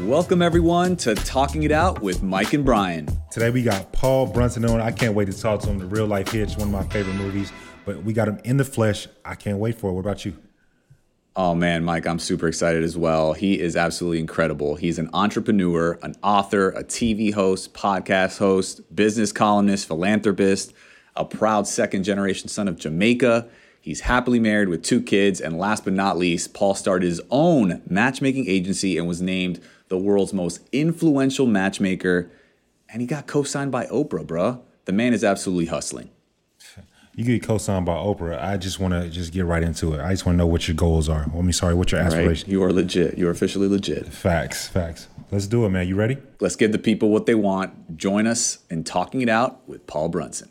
Welcome, everyone, to Talking It Out with Mike and Brian. Today we got Paul Brunson on. I can't wait to talk to him. The Real Life Hitch, one of my favorite movies. But we got him in the flesh. I can't wait for it. What about you? Oh man, Mike, I'm super excited as well. He is absolutely incredible. He's an entrepreneur, an author, a TV host, podcast host, business columnist, philanthropist, a proud second generation son of Jamaica. He's happily married with two kids. And last but not least, Paul started his own matchmaking agency and was named the world's most influential matchmaker, and he got co-signed by Oprah, bruh. The man is absolutely hustling. You get co-signed by Oprah. I just want to just get right into it. I just want to know what your goals are. I mean, sorry, what your aspirations. Right. You are legit. You are officially legit. Facts, facts. Let's do it, man. You ready? Let's give the people what they want. Join us in talking it out with Paul Brunson.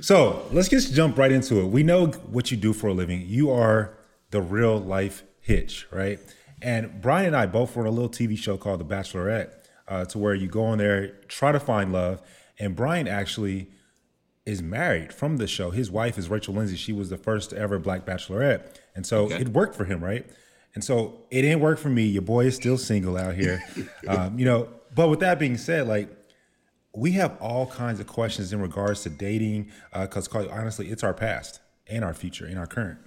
So let's just jump right into it. We know what you do for a living. You are the real life hitch, right? And Brian and I both were on a little TV show called The Bachelorette, uh, to where you go on there, try to find love. And Brian actually is married from the show. His wife is Rachel Lindsay. She was the first ever black bachelorette. And so okay. it worked for him, right? And so it didn't work for me. Your boy is still single out here. um, you know, but with that being said, like, we have all kinds of questions in regards to dating, because uh, honestly, it's our past and our future and our current.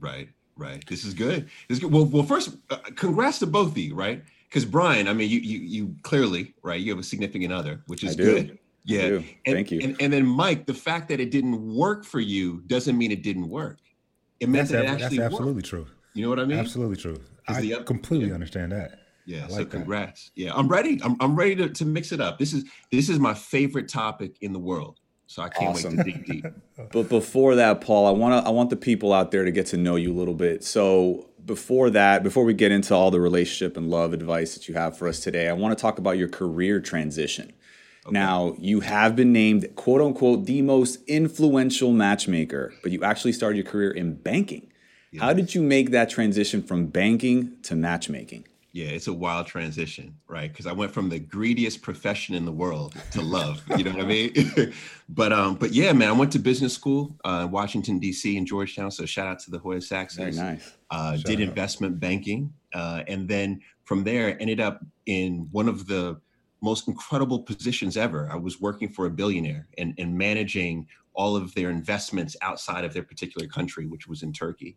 Right. Right. This is good. This is good. Well, well, first, uh, congrats to both of you, right? Because Brian, I mean, you you you clearly, right? You have a significant other, which is good. Yeah. And, Thank you. And, and then Mike, the fact that it didn't work for you doesn't mean it didn't work. It meant that's that it actually That's absolutely worked. true. You know what I mean? Absolutely true. I the, completely yeah. understand that. Yeah. Like so congrats. That. Yeah. I'm ready. I'm, I'm ready to, to mix it up. This is this is my favorite topic in the world. So I can't awesome. wait to dig deep. but before that, Paul, I want to I want the people out there to get to know you a little bit. So before that, before we get into all the relationship and love advice that you have for us today, I want to talk about your career transition. Okay. Now, you have been named quote unquote the most influential matchmaker, but you actually started your career in banking. Yes. How did you make that transition from banking to matchmaking? Yeah, it's a wild transition, right? Because I went from the greediest profession in the world to love. you know what I mean? but um, but yeah, man, I went to business school uh, in Washington D.C. and Georgetown. So shout out to the Hoya Saxa. Very nice. Uh, did out. investment banking, uh, and then from there ended up in one of the most incredible positions ever. I was working for a billionaire and, and managing all of their investments outside of their particular country, which was in Turkey.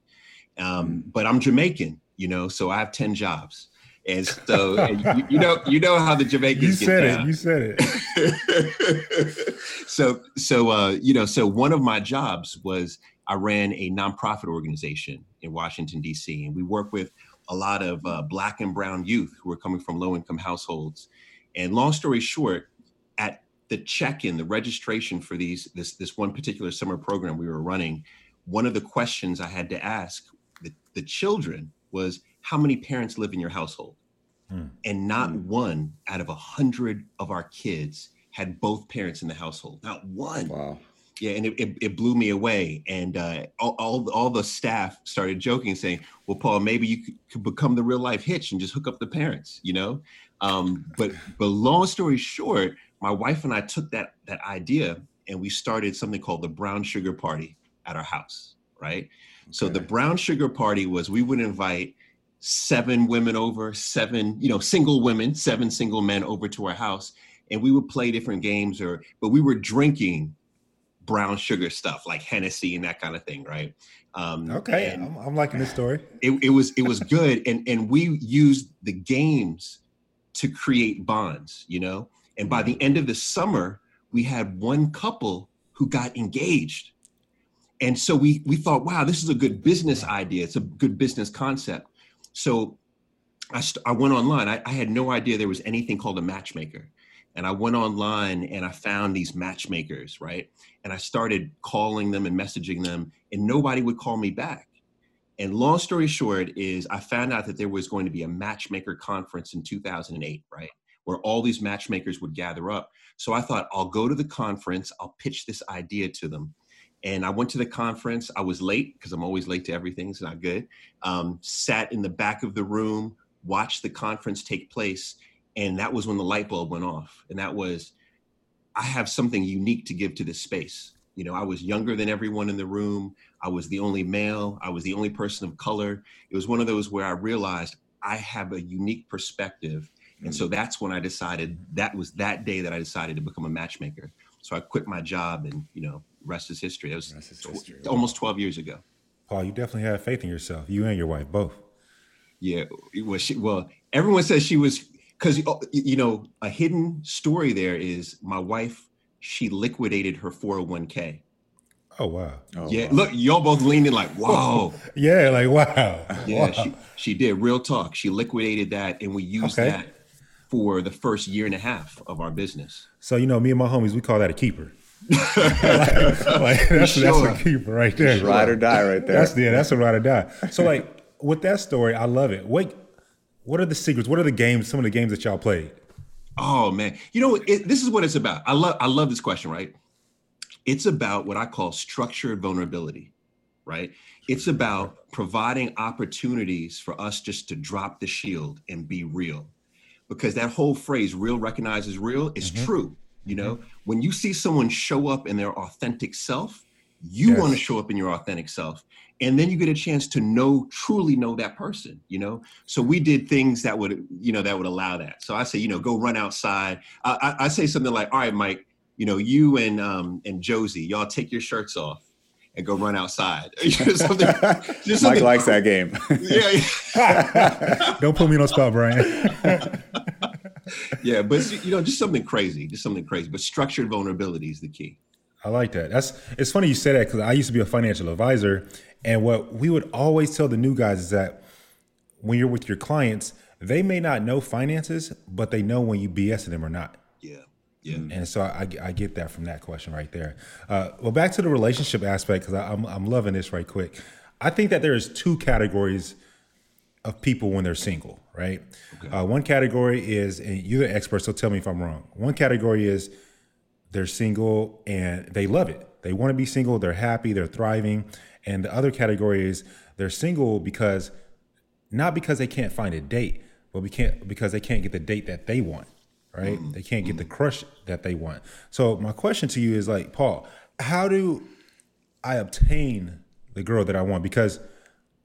Um, mm. but I'm Jamaican, you know, so I have ten jobs. And so and you, you, know, you know how the Jamaicans you said it. You said it. so, so uh, you know, so one of my jobs was I ran a nonprofit organization in Washington D.C. and we work with a lot of uh, Black and Brown youth who are coming from low-income households. And long story short, at the check-in, the registration for these this this one particular summer program we were running, one of the questions I had to ask the, the children was how many parents live in your household? Hmm. And not hmm. one out of a hundred of our kids had both parents in the household. Not one. Wow. Yeah, and it, it, it blew me away. And uh, all, all, all the staff started joking, saying, "Well, Paul, maybe you could, could become the real life hitch and just hook up the parents," you know. Um, but but long story short, my wife and I took that that idea and we started something called the Brown Sugar Party at our house. Right. Okay. So the Brown Sugar Party was we would invite seven women over, seven, you know, single women, seven single men over to our house, and we would play different games or but we were drinking brown sugar stuff like Hennessy and that kind of thing, right? Um, okay, I'm, I'm, liking this story. It, it was it was good, and and we used the games to create bonds, you know. And by the end of the summer, we had one couple who got engaged, and so we we thought, wow, this is a good business idea. It's a good business concept. So I, st- I went online. I, I had no idea there was anything called a matchmaker. And I went online and I found these matchmakers, right? And I started calling them and messaging them, and nobody would call me back. And long story short is I found out that there was going to be a matchmaker conference in 2008, right? Where all these matchmakers would gather up. So I thought I'll go to the conference, I'll pitch this idea to them. And I went to the conference. I was late because I'm always late to everything. It's not good. Um, sat in the back of the room, watched the conference take place. And that was when the light bulb went off. And that was, I have something unique to give to this space. You know, I was younger than everyone in the room. I was the only male. I was the only person of color. It was one of those where I realized I have a unique perspective. And so mm. that's when I decided that was that day that I decided to become a matchmaker. So I quit my job and, you know, rest is history. It was history. Tw- almost 12 years ago. Paul, you definitely have faith in yourself, you and your wife both. Yeah. Well, she, well everyone says she was, because, oh, you know, a hidden story there is my wife she liquidated her 401k. Oh wow! Oh, yeah, wow. look, y'all both leaning like, "Whoa!" yeah, like wow. Yeah, wow. she she did. Real talk. She liquidated that, and we used okay. that for the first year and a half of our business. So you know, me and my homies, we call that a keeper. Like, like that's, sure. that's a keeper right there. Ride or die, right there. That's yeah, that's a ride or die. So like with that story, I love it. What what are the secrets? What are the games? Some of the games that y'all played? Oh man, you know it, this is what it's about. I love I love this question. Right, it's about what I call structured vulnerability. Right, it's about providing opportunities for us just to drop the shield and be real, because that whole phrase "real recognizes real" is mm-hmm. true. You know, mm-hmm. when you see someone show up in their authentic self, you yes. want to show up in your authentic self and then you get a chance to know truly know that person you know? So we did things that would you know that would allow that. So i say you know go run outside. I, I, I say something like all right mike you know you and um and josie y'all take your shirts off and go run outside. Just something, just mike likes that game yeah, yeah. don't put me on the spot brian yeah but you know just something crazy just something crazy but structured vulnerability is the key I like that. That's it's funny you say that because I used to be a financial advisor, and what we would always tell the new guys is that when you're with your clients, they may not know finances, but they know when you BS them or not. Yeah. Yeah. And so I, I get that from that question right there. Uh, well, back to the relationship aspect, because I'm, I'm loving this right quick. I think that there's two categories of people when they're single, right? Okay. Uh, one category is, and you're the expert, so tell me if I'm wrong. One category is they're single and they love it. They want to be single, they're happy, they're thriving. And the other category is they're single because not because they can't find a date, but we can't because they can't get the date that they want, right? Mm-hmm. They can't get the crush that they want. So my question to you is like, Paul, how do I obtain the girl that I want? Because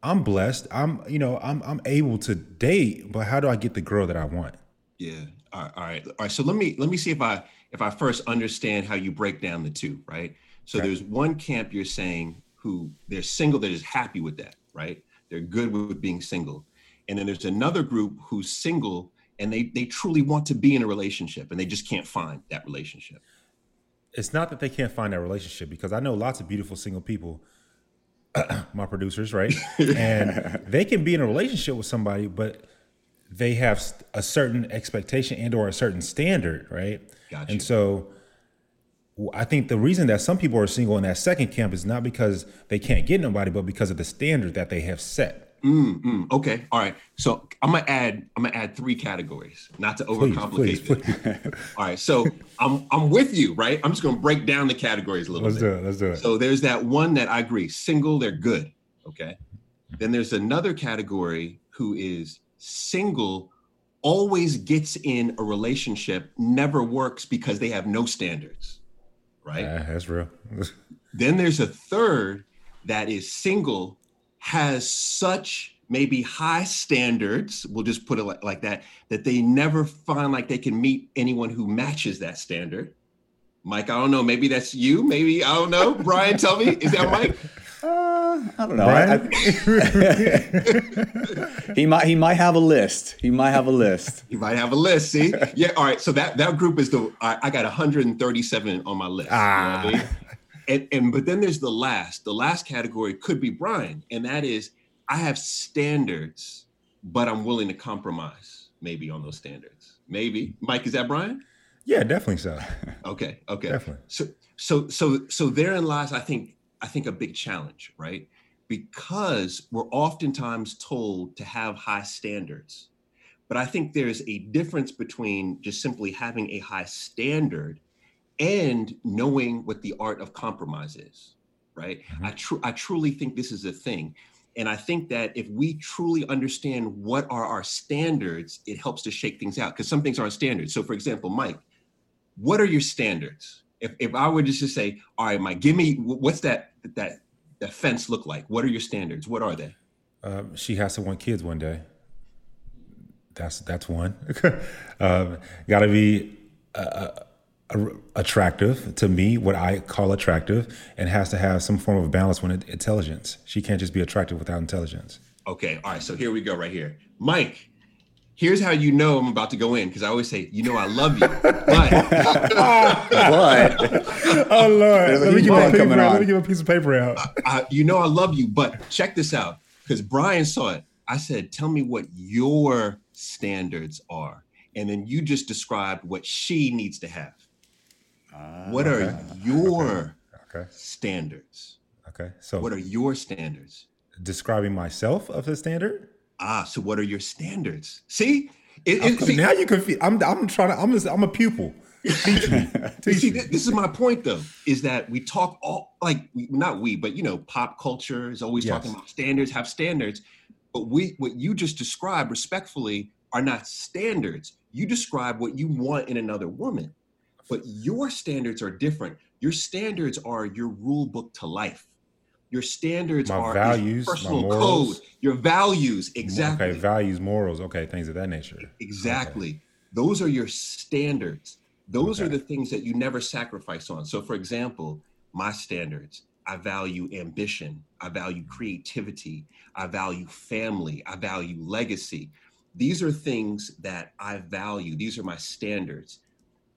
I'm blessed. I'm, you know, I'm I'm able to date, but how do I get the girl that I want? Yeah. All right. All right. All right. So let me let me see if I if I first understand how you break down the two, right? So there's one camp you're saying who they're single, they're just happy with that, right? They're good with being single. And then there's another group who's single and they they truly want to be in a relationship and they just can't find that relationship. It's not that they can't find that relationship because I know lots of beautiful single people, my producers, right? and they can be in a relationship with somebody, but they have a certain expectation and or a certain standard, right? Gotcha. And so I think the reason that some people are single in that second camp is not because they can't get nobody, but because of the standard that they have set. Mm, mm, okay, all right. So I'm gonna add. I'm gonna add three categories, not to overcomplicate. Please, please, please. all right. So I'm I'm with you, right? I'm just gonna break down the categories a little let's bit. Let's do it. Let's do it. So there's that one that I agree. Single, they're good. Okay. Then there's another category who is single, always gets in a relationship, never works because they have no standards right? Uh, that's real. then there's a third that is single, has such maybe high standards, we'll just put it like, like that, that they never find like they can meet anyone who matches that standard. Mike, I don't know. Maybe that's you. Maybe I don't know. Brian, tell me, is that Mike? Uh, I don't know. I, I, he might he might have a list. He might have a list. He might have a list. See, yeah. All right. So that that group is the I, I got 137 on my list. Ah. You know I mean? And, and but then there's the last. The last category could be Brian, and that is I have standards, but I'm willing to compromise maybe on those standards. Maybe Mike, is that Brian? Yeah, definitely so. Okay, okay. Definitely. So so so so therein lies, I think, I think a big challenge, right? because we're oftentimes told to have high standards. But I think there's a difference between just simply having a high standard and knowing what the art of compromise is, right? Mm-hmm. I, tr- I truly think this is a thing. And I think that if we truly understand what are our standards, it helps to shake things out because some things aren't standards. So, for example, Mike, what are your standards? If, if I were just to say, all right, Mike, give me what's that that that fence look like? What are your standards? What are they? Um, she has to want kids one day. That's that's one. um, Got to be uh, uh, attractive to me, what I call attractive, and has to have some form of balance when it, intelligence. She can't just be attractive without intelligence. Okay, all right. So here we go, right here, Mike. Here's how you know I'm about to go in because I always say, you know, I love you, but but oh lord, let me, give a paper let me give a piece of paper out. I, you know, I love you, but check this out because Brian saw it. I said, tell me what your standards are, and then you just described what she needs to have. Uh, what okay. are your okay. standards? Okay, so what are your standards? Describing myself of the standard. Ah, so what are your standards? See, it, it, see now you confuse. I'm I'm trying to. I'm a, I'm a pupil. Teach me. Teach see, me. this is my point though. Is that we talk all like not we, but you know, pop culture is always yes. talking about standards, have standards. But we, what you just described, respectfully, are not standards. You describe what you want in another woman, but your standards are different. Your standards are your rule book to life. Your standards my are values, personal code, your values, exactly. Okay, values, morals, okay, things of that nature. Exactly. Okay. Those are your standards. Those okay. are the things that you never sacrifice on. So, for example, my standards I value ambition, I value creativity, I value family, I value legacy. These are things that I value, these are my standards.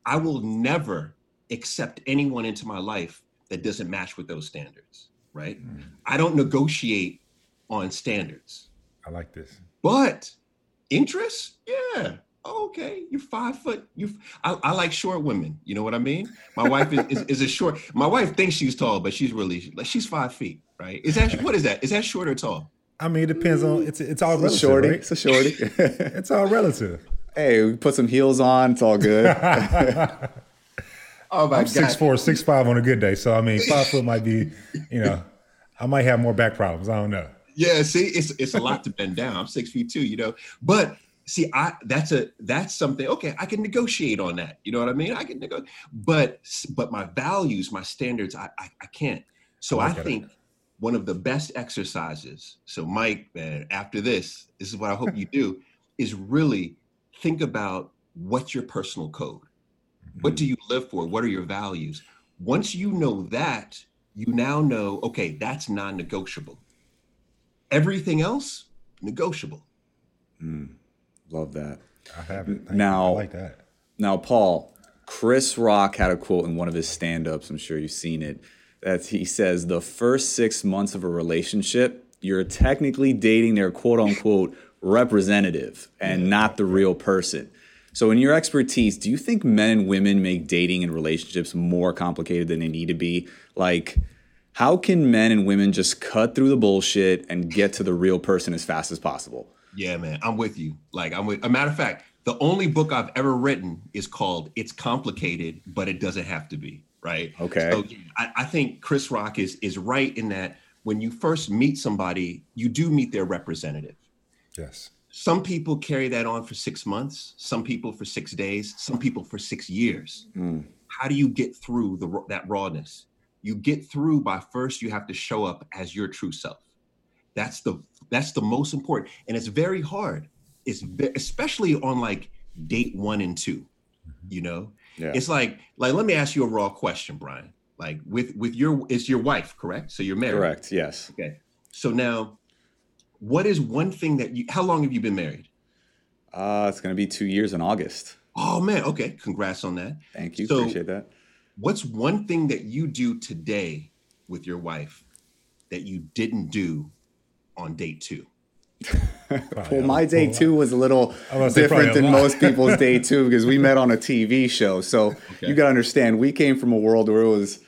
I will never accept anyone into my life that doesn't match with those standards right? Mm. I don't negotiate on standards. I like this. But interest, yeah. okay, you're five foot. You, I, I, like short women. You know what I mean? My wife is, is, is a short. My wife thinks she's tall, but she's really like she's five feet. Right? Is that what is that? Is that short or tall? I mean, it depends on it's it's all relative. Shorty. Right? It's a shorty. it's all relative. Hey, we put some heels on. It's all good. Oh my I'm God. six four, six five on a good day. So I mean, five foot might be, you know, I might have more back problems. I don't know. Yeah, see, it's it's a lot to bend down. I'm six feet two, you know. But see, I that's a that's something. Okay, I can negotiate on that. You know what I mean? I can negotiate. But but my values, my standards, I I, I can't. So I, I think it. one of the best exercises. So Mike, man, after this, this is what I hope you do, is really think about what's your personal code what do you live for? What are your values? Once you know that, you now know, okay, that's non negotiable. Everything else, negotiable. Mm, love that. I have it. now, I like that. Now, Paul, Chris Rock had a quote in one of his stand ups. I'm sure you've seen it. That he says, the first six months of a relationship, you're technically dating their quote unquote representative and not the real person. So, in your expertise, do you think men and women make dating and relationships more complicated than they need to be? Like, how can men and women just cut through the bullshit and get to the real person as fast as possible? Yeah, man, I'm with you. Like, I'm with. A matter of fact, the only book I've ever written is called "It's Complicated, but It Doesn't Have to Be." Right. Okay. So I, I think Chris Rock is is right in that when you first meet somebody, you do meet their representative. Yes. Some people carry that on for six months, some people for six days, some people for six years. Mm. How do you get through the, that rawness? You get through by first you have to show up as your true self. That's the that's the most important, and it's very hard. It's especially on like date one and two. Mm-hmm. You know, yeah. it's like like let me ask you a raw question, Brian. Like with with your is your wife correct? So you're married. Correct. Yes. Okay. So now what is one thing that you how long have you been married? Uh it's going to be two years in august. Oh man okay congrats on that. Thank you so, appreciate that. what's one thing that you do today with your wife that you didn't do on date two? Well, my day two was a little different than most people's day two because we met on a TV show. So okay. you got to understand, we came from a world where it was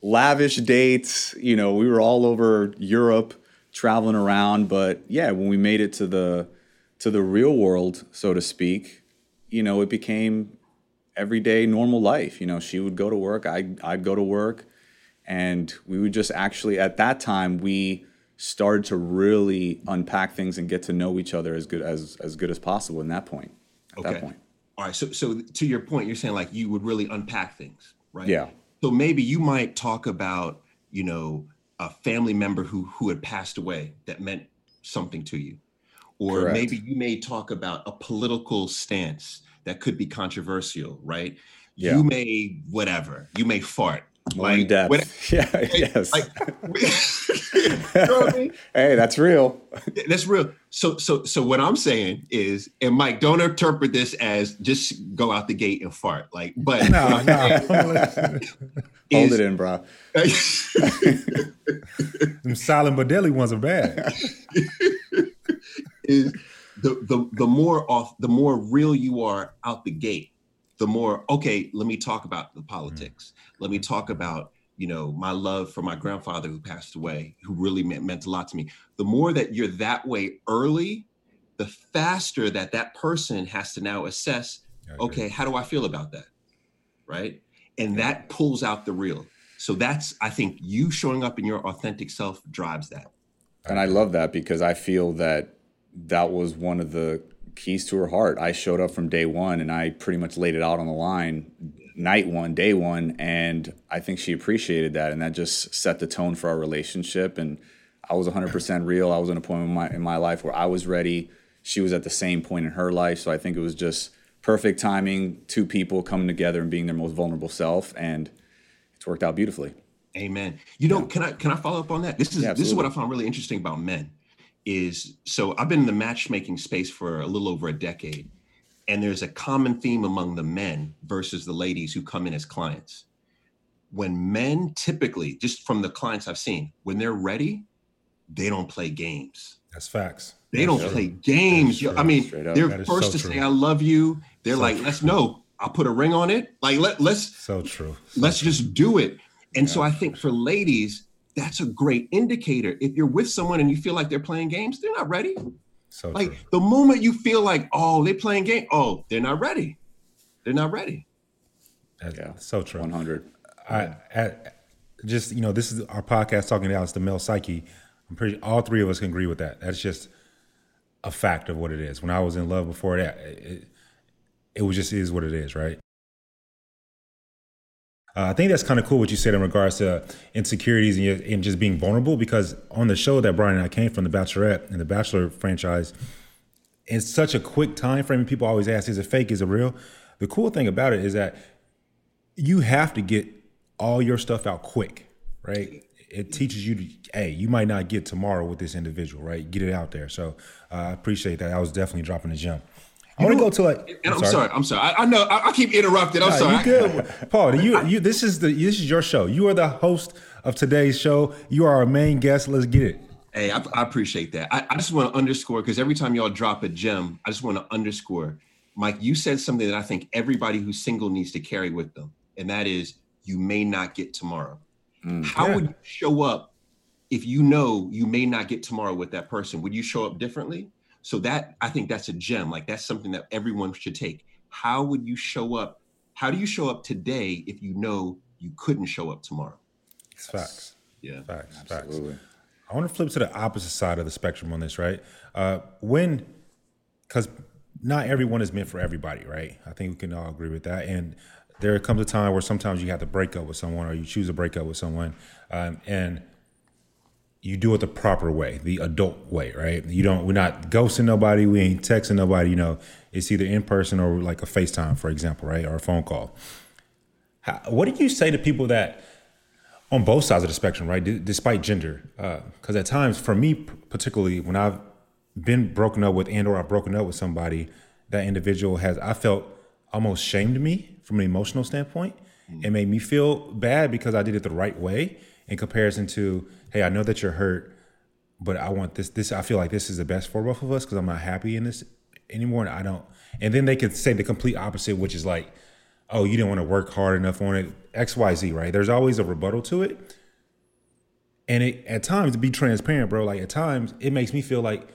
lavish dates. You know, we were all over Europe traveling around. But yeah, when we made it to the to the real world, so to speak, you know, it became everyday normal life. You know, she would go to work, I I'd go to work, and we would just actually at that time we started to really unpack things and get to know each other as good as as good as possible in that point. At Okay. that point. All right. So, so to your point, you're saying like you would really unpack things, right? Yeah. So maybe you might talk about, you know, a family member who who had passed away that meant something to you, or Correct. maybe you may talk about a political stance that could be controversial, right? Yeah. You may whatever. You may fart. Depth. what- yeah, yes. like, you know I mean? hey, that's real. That's real. So, so, so what I'm saying is, and Mike, don't interpret this as just go out the gate and fart. Like, but No, no. Hold it in, bro. Them silent but deadly ones are bad. is the the the more off the more real you are out the gate the more okay let me talk about the politics mm. Let me talk about you know my love for my grandfather who passed away who really meant, meant a lot to me. The more that you're that way early the faster that that person has to now assess okay how do i feel about that? Right? And that pulls out the real. So that's i think you showing up in your authentic self drives that. And I love that because I feel that that was one of the keys to her heart. I showed up from day one and I pretty much laid it out on the line night one, day one. And I think she appreciated that. And that just set the tone for our relationship. And I was 100% real. I was in a point in my, in my life where I was ready. She was at the same point in her life. So I think it was just perfect timing, two people coming together and being their most vulnerable self. And it's worked out beautifully. Amen. You know, can I can I follow up on that? This is Yeah, this is what I found really interesting about men. Is so I've been in the matchmaking space for a little over a decade, and there's a common theme among the men versus the ladies who come in as clients. When men typically, just from the clients I've seen, when they're ready, they don't play games. That's facts. They don't true. play games. Yo, I mean, they're first so to say "I love you." They're So like, true. "Let's know." I'll put a ring on it. Like let let's So true. So let's true. just do it. And so I think for ladies, that's a great indicator. If you're with someone and you feel like they're playing games, they're not ready. So Like true. the moment you feel like, oh, they're playing game, oh, they're not ready. They're not ready. That's Yeah. so true. 100. I, I just you know this is our podcast talking about it's the male psyche. I'm pretty all three of us can agree with that. That's just a fact of what it is. When I was in love before that, it, it was just is what it is, right? Uh, I think that's kind of cool what you said in regards to insecurities and, and just being vulnerable because on the show that Brian and I came from, The Bachelorette and the Bachelor franchise, in such a quick time frame, people always ask, is it fake? Is it real? The cool thing about it is that you have to get all your stuff out quick, right? It teaches you to, hey, you might not get tomorrow with this individual, right? Get it out there. So uh, I appreciate that. I was definitely dropping the gem. I want to go to like. And I'm, sorry. I'm sorry. I, I know I, I keep interrupting. I'm Nah, sorry. You good, Paul? You, you. This is the. This is your show. You are the host of today's show. You are our main guest. Let's get it. Hey, I, I appreciate that. I, I just want to underscore because every time y'all drop a gem, I just want to underscore, Mike. You said something that I think everybody who's single needs to carry with them, and that is you may not get tomorrow. Mm, How Yeah. would you show up if you know you may not get tomorrow with that person? Would you show up differently? So that I think that's a gem. Like that's something that everyone should take. How would you show up? How do you show up today if you know you couldn't show up tomorrow? It's facts. Yeah. Facts. Facts. Absolutely. I want to flip to the opposite side of the spectrum on this, right? Uh, when, because not everyone is meant for everybody, right? I think we can all agree with that. And there comes a time where sometimes you have to break up with someone, or you choose to break up with someone, um, and you do it the proper way, the adult way, right? You don't. We're not ghosting nobody. We ain't texting nobody. You know, it's either in person or like a FaceTime, for example, right, or a phone call. How, what do you say to people that? on both sides of the spectrum, right? D- despite gender, uh, because at times, for me particularly, when I've been broken up with and or I've broken up with somebody, that individual has I felt almost shamed me from an emotional standpoint. Hmm. It made me feel bad because I did it the right way in comparison to, hey, I know that you're hurt, but I want this. This I feel like this is the best for both of us because I'm not happy in this anymore, and I don't. And then they could say the complete opposite, which is like, oh, you didn't want to work hard enough on it, X, Y, Z, right? There's always a rebuttal to it. And it, at times, to be transparent, bro, like at times it makes me feel like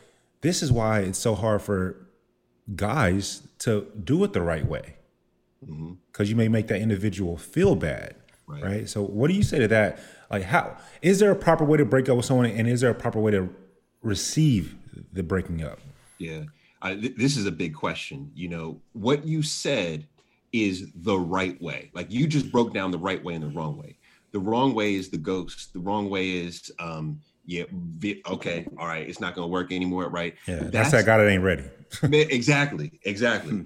this is why it's so hard for guys to do it the right way. Because mm-hmm. you may make that individual feel bad, right. right? So, what do you say to that? Like, how is there a proper way to break up with someone, and is there a proper way to receive the breaking up? Yeah, th- this is a big question. You know, what you said is the right way. Like you just broke down the right way and the wrong way. The wrong way is the ghost. The wrong way is, um, yeah, okay, all right, it's not going to work anymore, right? Yeah, that's, that's that guy that ain't ready. exactly, exactly. Hmm.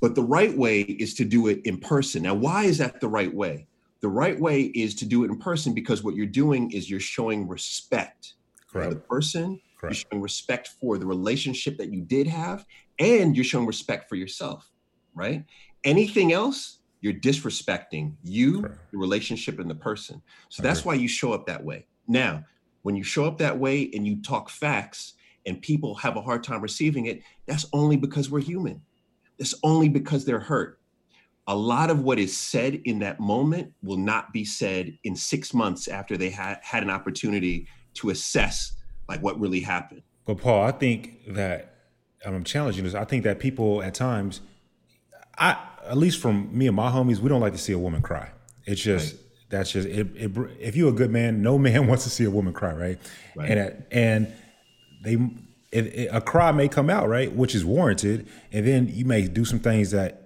But the right way is to do it in person. Now, why is that the right way? The right way is to do it in person because what you're doing is you're showing respect Correct. for the person, Correct. you're showing respect for the relationship that you did have, and you're showing respect for yourself, right? Anything else, you're disrespecting you, Correct. the relationship, and the person. So that's why you show up that way. Now, when you show up that way and you talk facts and people have a hard time receiving it, that's only because we're human. That's only because they're hurt. A lot of what is said in that moment will not be said in six months after they had had an opportunity to assess like what really happened. But Paul, I think that I'm challenging this. I think that people at times, I at least from me and my homies, we don't like to see a woman cry. It's just right. that's just it, it, If you're a good man, no man wants to see a woman cry, right? right. And and they it, a cry may come out, right, which is warranted, and then you may do some things that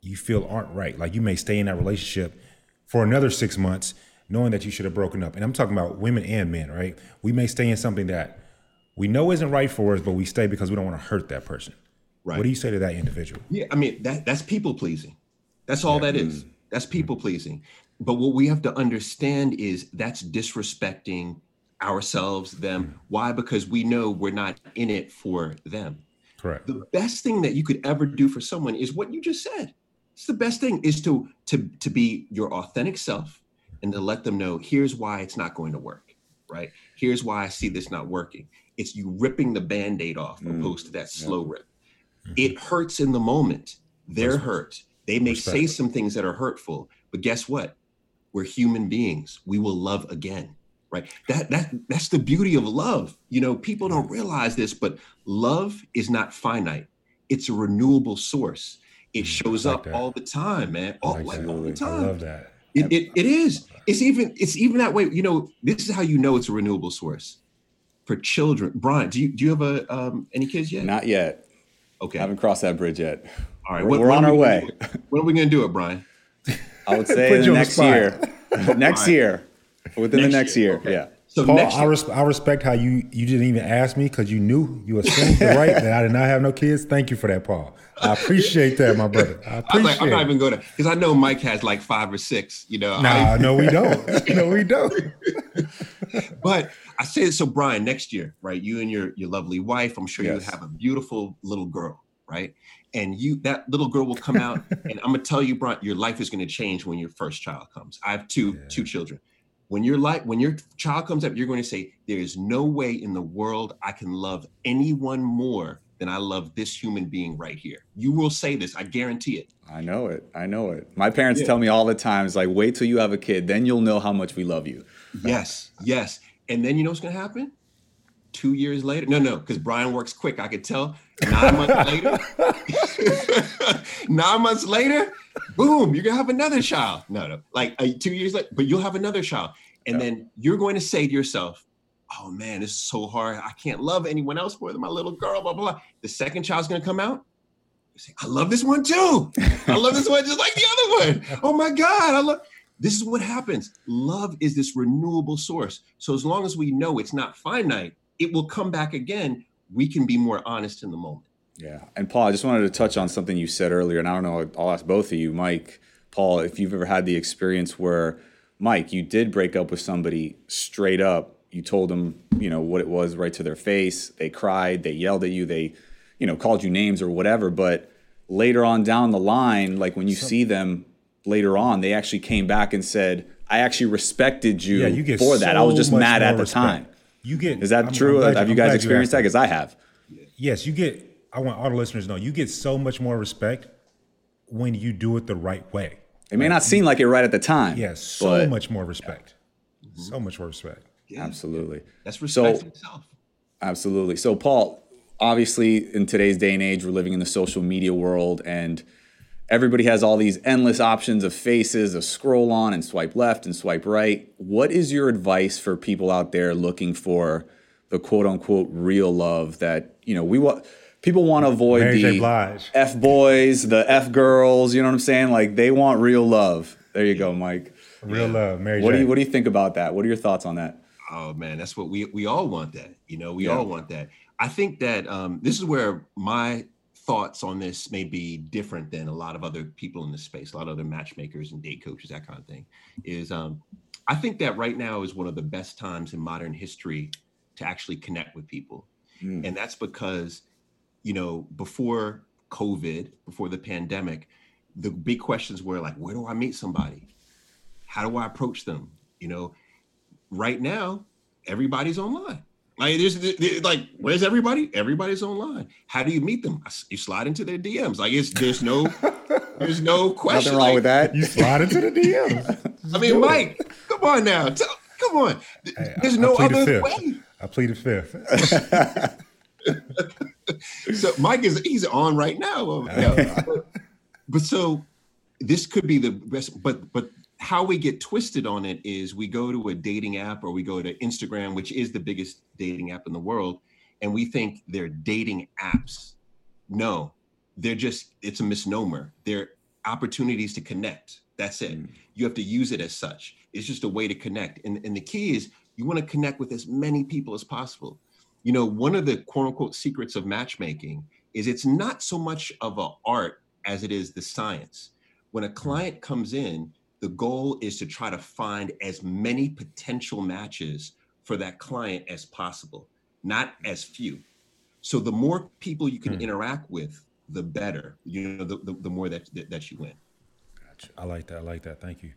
you feel aren't right. Like you may stay in that relationship for another six months, knowing that you should have broken up. And I'm talking about women and men, right? We may stay in something that we know isn't right for us, but we stay because we don't want to hurt that person. Right. What do you say to that individual? Yeah, I mean that that's people pleasing. That's all yeah. that is. That's people pleasing. But what we have to understand is that's disrespecting ourselves, them. Mm. Why? Because we know we're not in it for them. Correct. The best thing that you could ever do for someone is what you just said. It's the best thing is to to to be your authentic self and to let them know here's why it's not going to work. Right? Here's why I see this not working. It's you ripping the band-aid off mm. opposed to that slow yeah. rip. Mm-hmm. It hurts in the moment. They're hurt. They may say some things that are hurtful, but guess what? We're human beings. We will love again. Right. That that that's the beauty of love. You know, people don't realize this, but love is not finite. It's a renewable source. It mm, shows like up that. all the time, man. All, like all the time. I love that. It, it, it is. It's even it's even that way. You know, this is how you know it's a renewable source for children. Brian, do you do you have a um, any kids yet? Not yet. Okay. I haven't crossed that bridge yet. All right. We're, we're on our way. When are we going to do it, Brian? I would say the next year. next year. Within next the next year. year. Okay. Yeah. So Paul, I, res- I, respect how you you didn't even ask me because you knew you assumed the right that I did not have no kids. Thank you for that, Paul. I appreciate that, my brother. I appreciate. I like, I'm not even going to because I know Mike has like five or six. You know. Nah, I, no, we don't. no, we don't. but I say so, Brian. Next year, right? You and your your lovely wife. I'm sure yes. you have a beautiful little girl, right? And you that little girl will come out, and I'm gonna tell you, Brian, your life is gonna change when your first child comes. I have two yeah. two children. When your life when your child comes up, you're going to say, "There is no way in the world I can love anyone more than I love this human being right here." You will say this. I guarantee it. I know it. I know it. My parents yeah. tell me all the time, "It's like wait till you have a kid, then you'll know how much we love you." Yes, yes. And then you know what's going to happen? Two years later, no, no, because Brian works quick. I could tell. Nine months later, nine months later, boom, you're gonna have another child. No, no, like uh, two years later, but you'll have another child, and yeah. then you're going to say to yourself, "Oh man, this is so hard. I can't love anyone else more than my little girl." Blah blah. blah. The second child's gonna come out. You say, "I love this one too. I love this one just like the other one. Oh my god, I love." This is what happens. Love is this renewable source. So as long as we know it's not finite, it will come back again. We can be more honest in the moment. Yeah. And Paul, I just wanted to touch on something you said earlier. And I don't know, I'll ask both of you, Mike, Paul, if you've ever had the experience where, Mike, you did break up with somebody straight up. You told them, you know, what it was right to their face. They cried, they yelled at you, they, you know, called you names or whatever. But later on down the line, like when you so, see them later on, they actually came back and said, I actually respected you, yeah, you for that. I was just mad at the respect. time. You get is that I'm, true? I'm have you guys experienced that? Because I have. Yes, you get. I want all the listeners to know you get so much more respect when you do it the right way. It may not seem like it right at the time. Yes, so much more respect. Mm-hmm. So much more respect. Yeah. Absolutely. That's respect so, itself. Absolutely. So, Paul, obviously, in today's day and age, we're living in the social media world, and everybody has all these endless options of faces of scroll on and swipe left and swipe right. What is your advice for people out there looking for the quote unquote real love that, you know, we want? People want to avoid Mary the F boys, the F girls, you know what I'm saying? Like they want real love. There you go, Mike. Real yeah. love, Mary. What J. do you What do you think about that? What are your thoughts on that? Oh man, that's what we we all want. That you know, we yeah. all want that. I think that um, this is where my thoughts on this may be different than a lot of other people in the space, a lot of other matchmakers and date coaches, that kind of thing. Is um, I think that right now is one of the best times in modern history to actually connect with people, mm. and that's because you know before COVID, before the pandemic, the big questions were like, where do I meet somebody? How do I approach them? You know, right now, everybody's online. Like there's like, where's everybody? Everybody's online. How do you meet them? You slide into their DMs. Like it's there's no there's no question. Nothing wrong like, with that. You slide into the DMs. I mean, Mike, come on now. Tell, come on. There's I, no I other way. I plead the fifth. so Mike is he's on right now. but, but so this could be the best. But but how we get twisted on it is we go to a dating app or we go to Instagram, which is the biggest dating app in the world, and we think they're dating apps. No, they're just, it's a misnomer. They're opportunities to connect. That's it. Mm. You have to use it as such. It's just a way to connect. And, and the key is you want to connect with as many people as possible. You know, one of the quote unquote secrets of matchmaking is it's not so much of an art as it is the science. When a client comes in, the goal is to try to find as many potential matches for that client as possible, not as few. So the more people you can hmm. interact with, the better. You know, the, the, the more that, that, that you win. Gotcha. I like that. I like that. Thank you.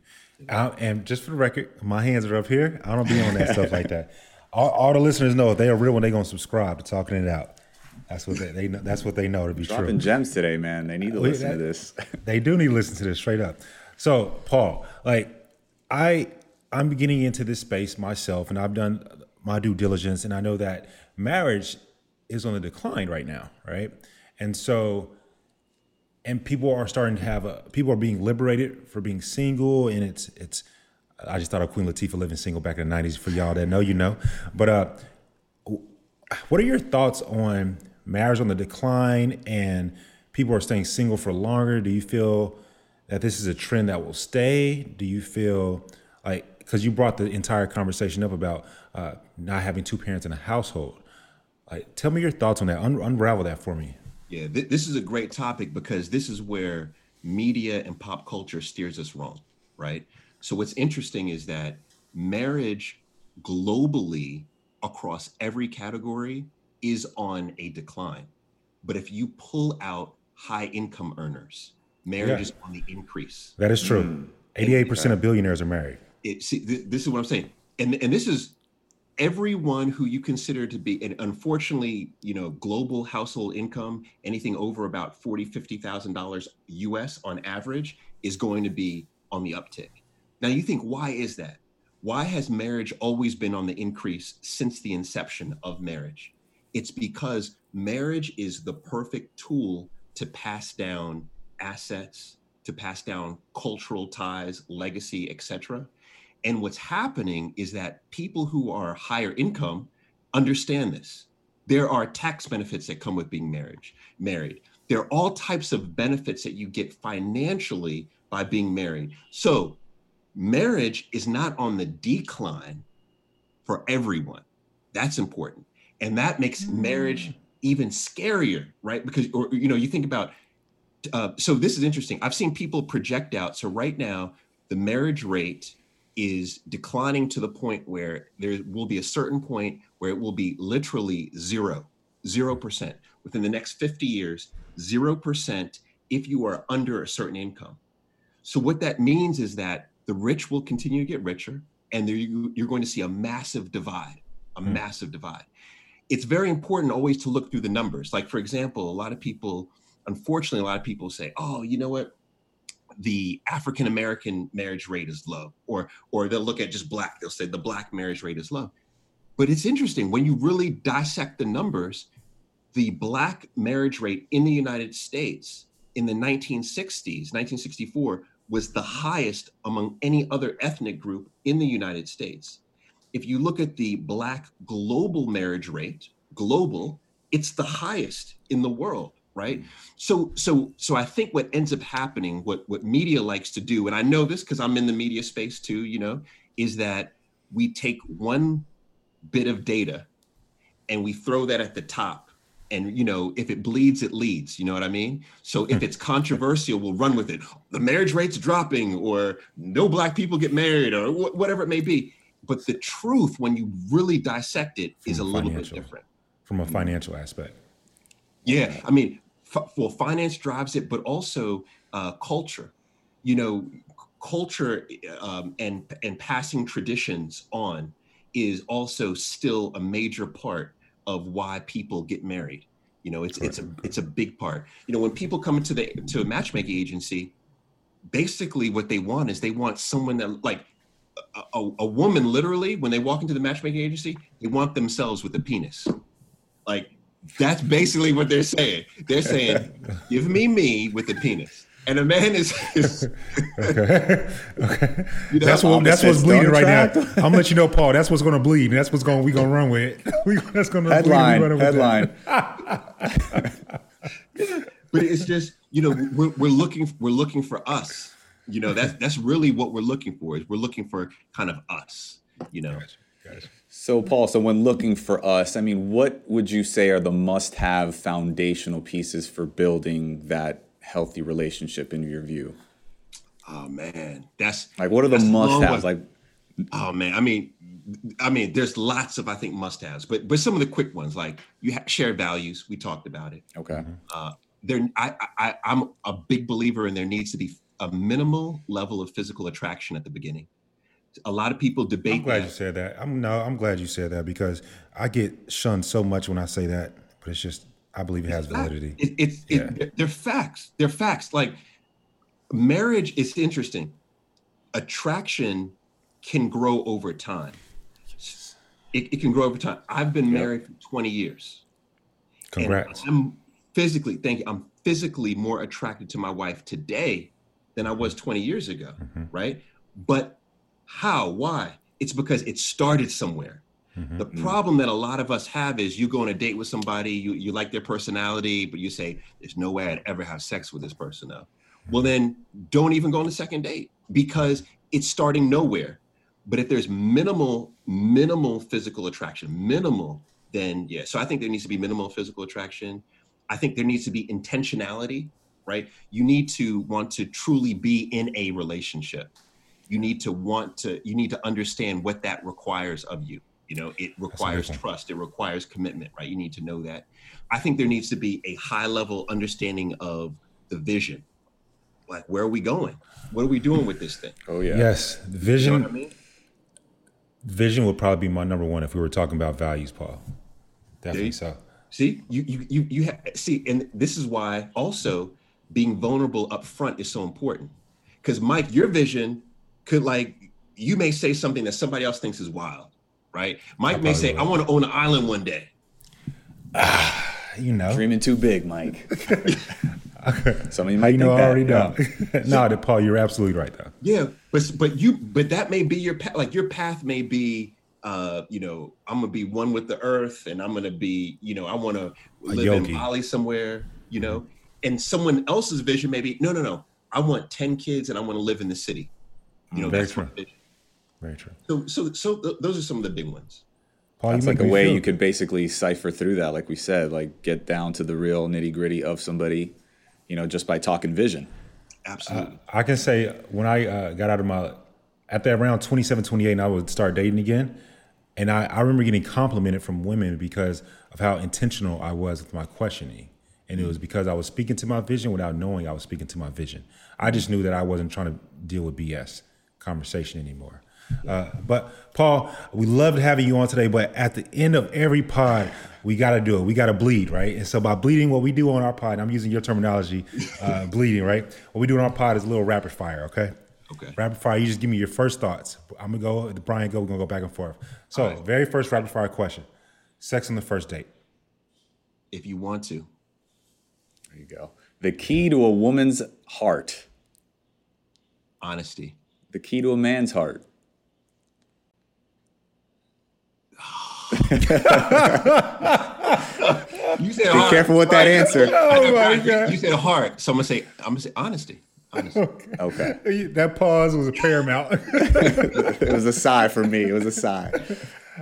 Uh, and just for the record, my hands are up here. I don't be on that stuff like that. All, all, the listeners know if they are real when they gonna subscribe to talking it out. That's what they, they know, that's what they know to be Dropping true. gems today, man. They need to listen that, to this. they do need to listen to this straight up. So, Paul, like I I'm getting into this space myself and I've done my due diligence and I know that marriage is on the decline right now, right? And so and people are starting to have a people are being liberated for being single and it's it's I just thought of Queen Latifah living single back in the 90s for y'all that know you know. But uh what are your thoughts on marriage on the decline and people are staying single for longer? Do you feel that this is a trend that will stay? Do you feel like because you brought the entire conversation up about uh, not having two parents in a household? Like, tell me your thoughts on that. Un- unravel that for me. Yeah, th- this is a great topic because this is where media and pop culture steers us wrong, right? So what's interesting is that marriage globally across every category is on a decline. But if you pull out high income earners, marriage yeah. is on the increase. That is true. Mm. Eighty-eight percent of billionaires are married. It, see, th- this is what I'm saying, and and this is everyone who you consider to be and unfortunately you know global household income anything over about 40 50000 dollars us on average is going to be on the uptick now you think why is that why has marriage always been on the increase since the inception of marriage it's because marriage is the perfect tool to pass down assets, to pass down cultural ties, legacy, etc. And what's happening is that people who are higher income understand this. There are tax benefits that come with being marriage, married. There are all types of benefits that you get financially by being married. So marriage is not on the decline for everyone. That's important. And that makes mm. marriage even scarier, right? Because, or, you know, you think about uh, so this is interesting. I've seen people project out. So right now, the marriage rate is declining to the point where there will be a certain point where it will be literally zero, zero percent within the next 50 years, zero percent if you are under a certain income. So what that means is that the rich will continue to get richer, and there you, you're going to see a massive divide, a mm. massive divide. It's very important always to look through the numbers. Like for example, a lot of people unfortunately, a lot of people say, oh, you know what? The African American marriage rate is low, or or they'll look at just black. They'll say the black marriage rate is low. but it's interesting when you really dissect the numbers, the black marriage rate in the United States in the 1960s, 1964, was the highest among any other ethnic group in the United States. If you look at the black global marriage rate, global, it's the highest in the world right? So so so i think what ends up happening what what media likes to do and i know this because i'm in the media space too you know is that we take one bit of data and we throw that at the top. And you know if it bleeds it leads you know what i mean? So if it's controversial we'll run with it. The marriage rate's dropping or no black people get married or wh- whatever it may be. But the truth when you really dissect it is From a little bit different. from a financial aspect. yeah, I mean, well, finance drives it, but also uh, culture. You know, culture um, and and passing traditions on is also still a major part of why people get married. You know, it's it's a it's a big part. You know, when people come into the to a matchmaking agency, basically what they want is they want someone that like a, a, a woman literally when they walk into the matchmaking agency, they want themselves with a penis. Like that's basically what they're saying. They're saying, "Give me me with the penis," and a man is, is Okay. okay. You know, that's what that's what's bleeding right now. I'm gonna let you know, Paul. That's what's gonna bleed. and That's what's going we gonna run with. we, that's gonna Headline, bleed. We running with headline. but it's just you know we're, we're looking we're looking for us. You know that's that's really what we're looking for. Is we're looking for kind of us. You know. That. Gotcha. So, Paul, so when looking for us, I mean, what would you say are the must have foundational pieces for building that healthy relationship in your view? Oh man, that's Like, what are the that's a long must haves? Like, Oh man, I mean, I mean, there's lots of I think must-haves, but but some of the quick ones like you ha- share values. We talked about it. okay. Uh, there, I, I, I'm a big believer in there needs to be a minimal level of physical attraction at the beginning. A lot of people debate. I'm glad that. you said that. I'm no, I'm glad you said that because I get shunned so much when I say that, but it's just I believe it has validity. It, it's Yeah. it, they're- facts. They're facts. Like marriage is interesting. Attraction can grow over time. It, it can grow over time. I've been married for 20 years. Congrats. I'm physically, thank you. I'm physically more attracted to my wife today than I was 20 years ago, Mm-hmm. right? But how? Why? It's because it started somewhere. Mm-hmm. The problem that a lot of us have is you go on a date with somebody, you, you like their personality, but you say, There's no way I'd ever have sex with this person now. Well, then don't even go on the second date because it's starting nowhere. But if there's minimal, minimal physical attraction, minimal, then yeah. So I think there needs to be minimal physical attraction. I think there needs to be intentionality, right? You need to want to truly be in a relationship. You need to want to, you need to understand what that requires of you. You know, it requires trust, it requires commitment, right? You need to know that. I think there needs to be a high level understanding of the vision. Like, where are we going? What are we doing with this thing? Oh, yeah. Yes, You know vision. what I mean? Vision would probably be my number one if we were talking about values, Paul. Definitely There so. See, you you you you ha- see, and this is why also being vulnerable up front is so important. Because Mike, your vision could like you may say something that somebody else thinks is wild, right? Mike may say, would. "I want to own an island one day." You know, Dreaming too big, Mike. Some of you how might you know I already that. know. no, that Paul, you're absolutely right though. Yeah, but but you but that may be your path. Like your path may be, uh, you know, I'm gonna be one with the earth, and I'm gonna be, you know, I want to live yogi. in Bali somewhere, you know. And someone else's vision may be, no, no, no. I want ten kids, and I want to live in the city. You know, Very true. Very true. So so so th- those are some of the big ones. Paul, That's like a way feel- you could basically cipher through that, like we said, like get down to the real nitty gritty of somebody, you know, just by talking vision. Absolutely. I can say when I uh, got out of my, at that around 27, 28, and I would start dating again. And I, I remember getting complimented from women because of how intentional I was with my questioning. And it was because I was speaking to my vision without knowing I was speaking to my vision. I just knew that I wasn't trying to deal with BS conversation anymore. Uh, but Paul, we loved having you on today. But at the end of every pod, we got to do it. We got to bleed, right? And so by bleeding, what we do on our pod, I'm using your terminology, uh, bleeding, right? What we do on our pod is a little rapid fire, okay? Okay. Rapid fire. You just give me your first thoughts. I'm gonna go. Brian, go. We're gonna go back and forth. So, All right. very first rapid fire question: Sex on the first date. If you want to, There you go. The key to a woman's heart. honesty. The key to a man's heart. You said Be hard. careful with that answer. Oh my You- god! You said heart, So I'm gonna say I'm gonna say honesty. Honesty. Okay. That pause was paramount. It was a sigh for me. It was a sigh.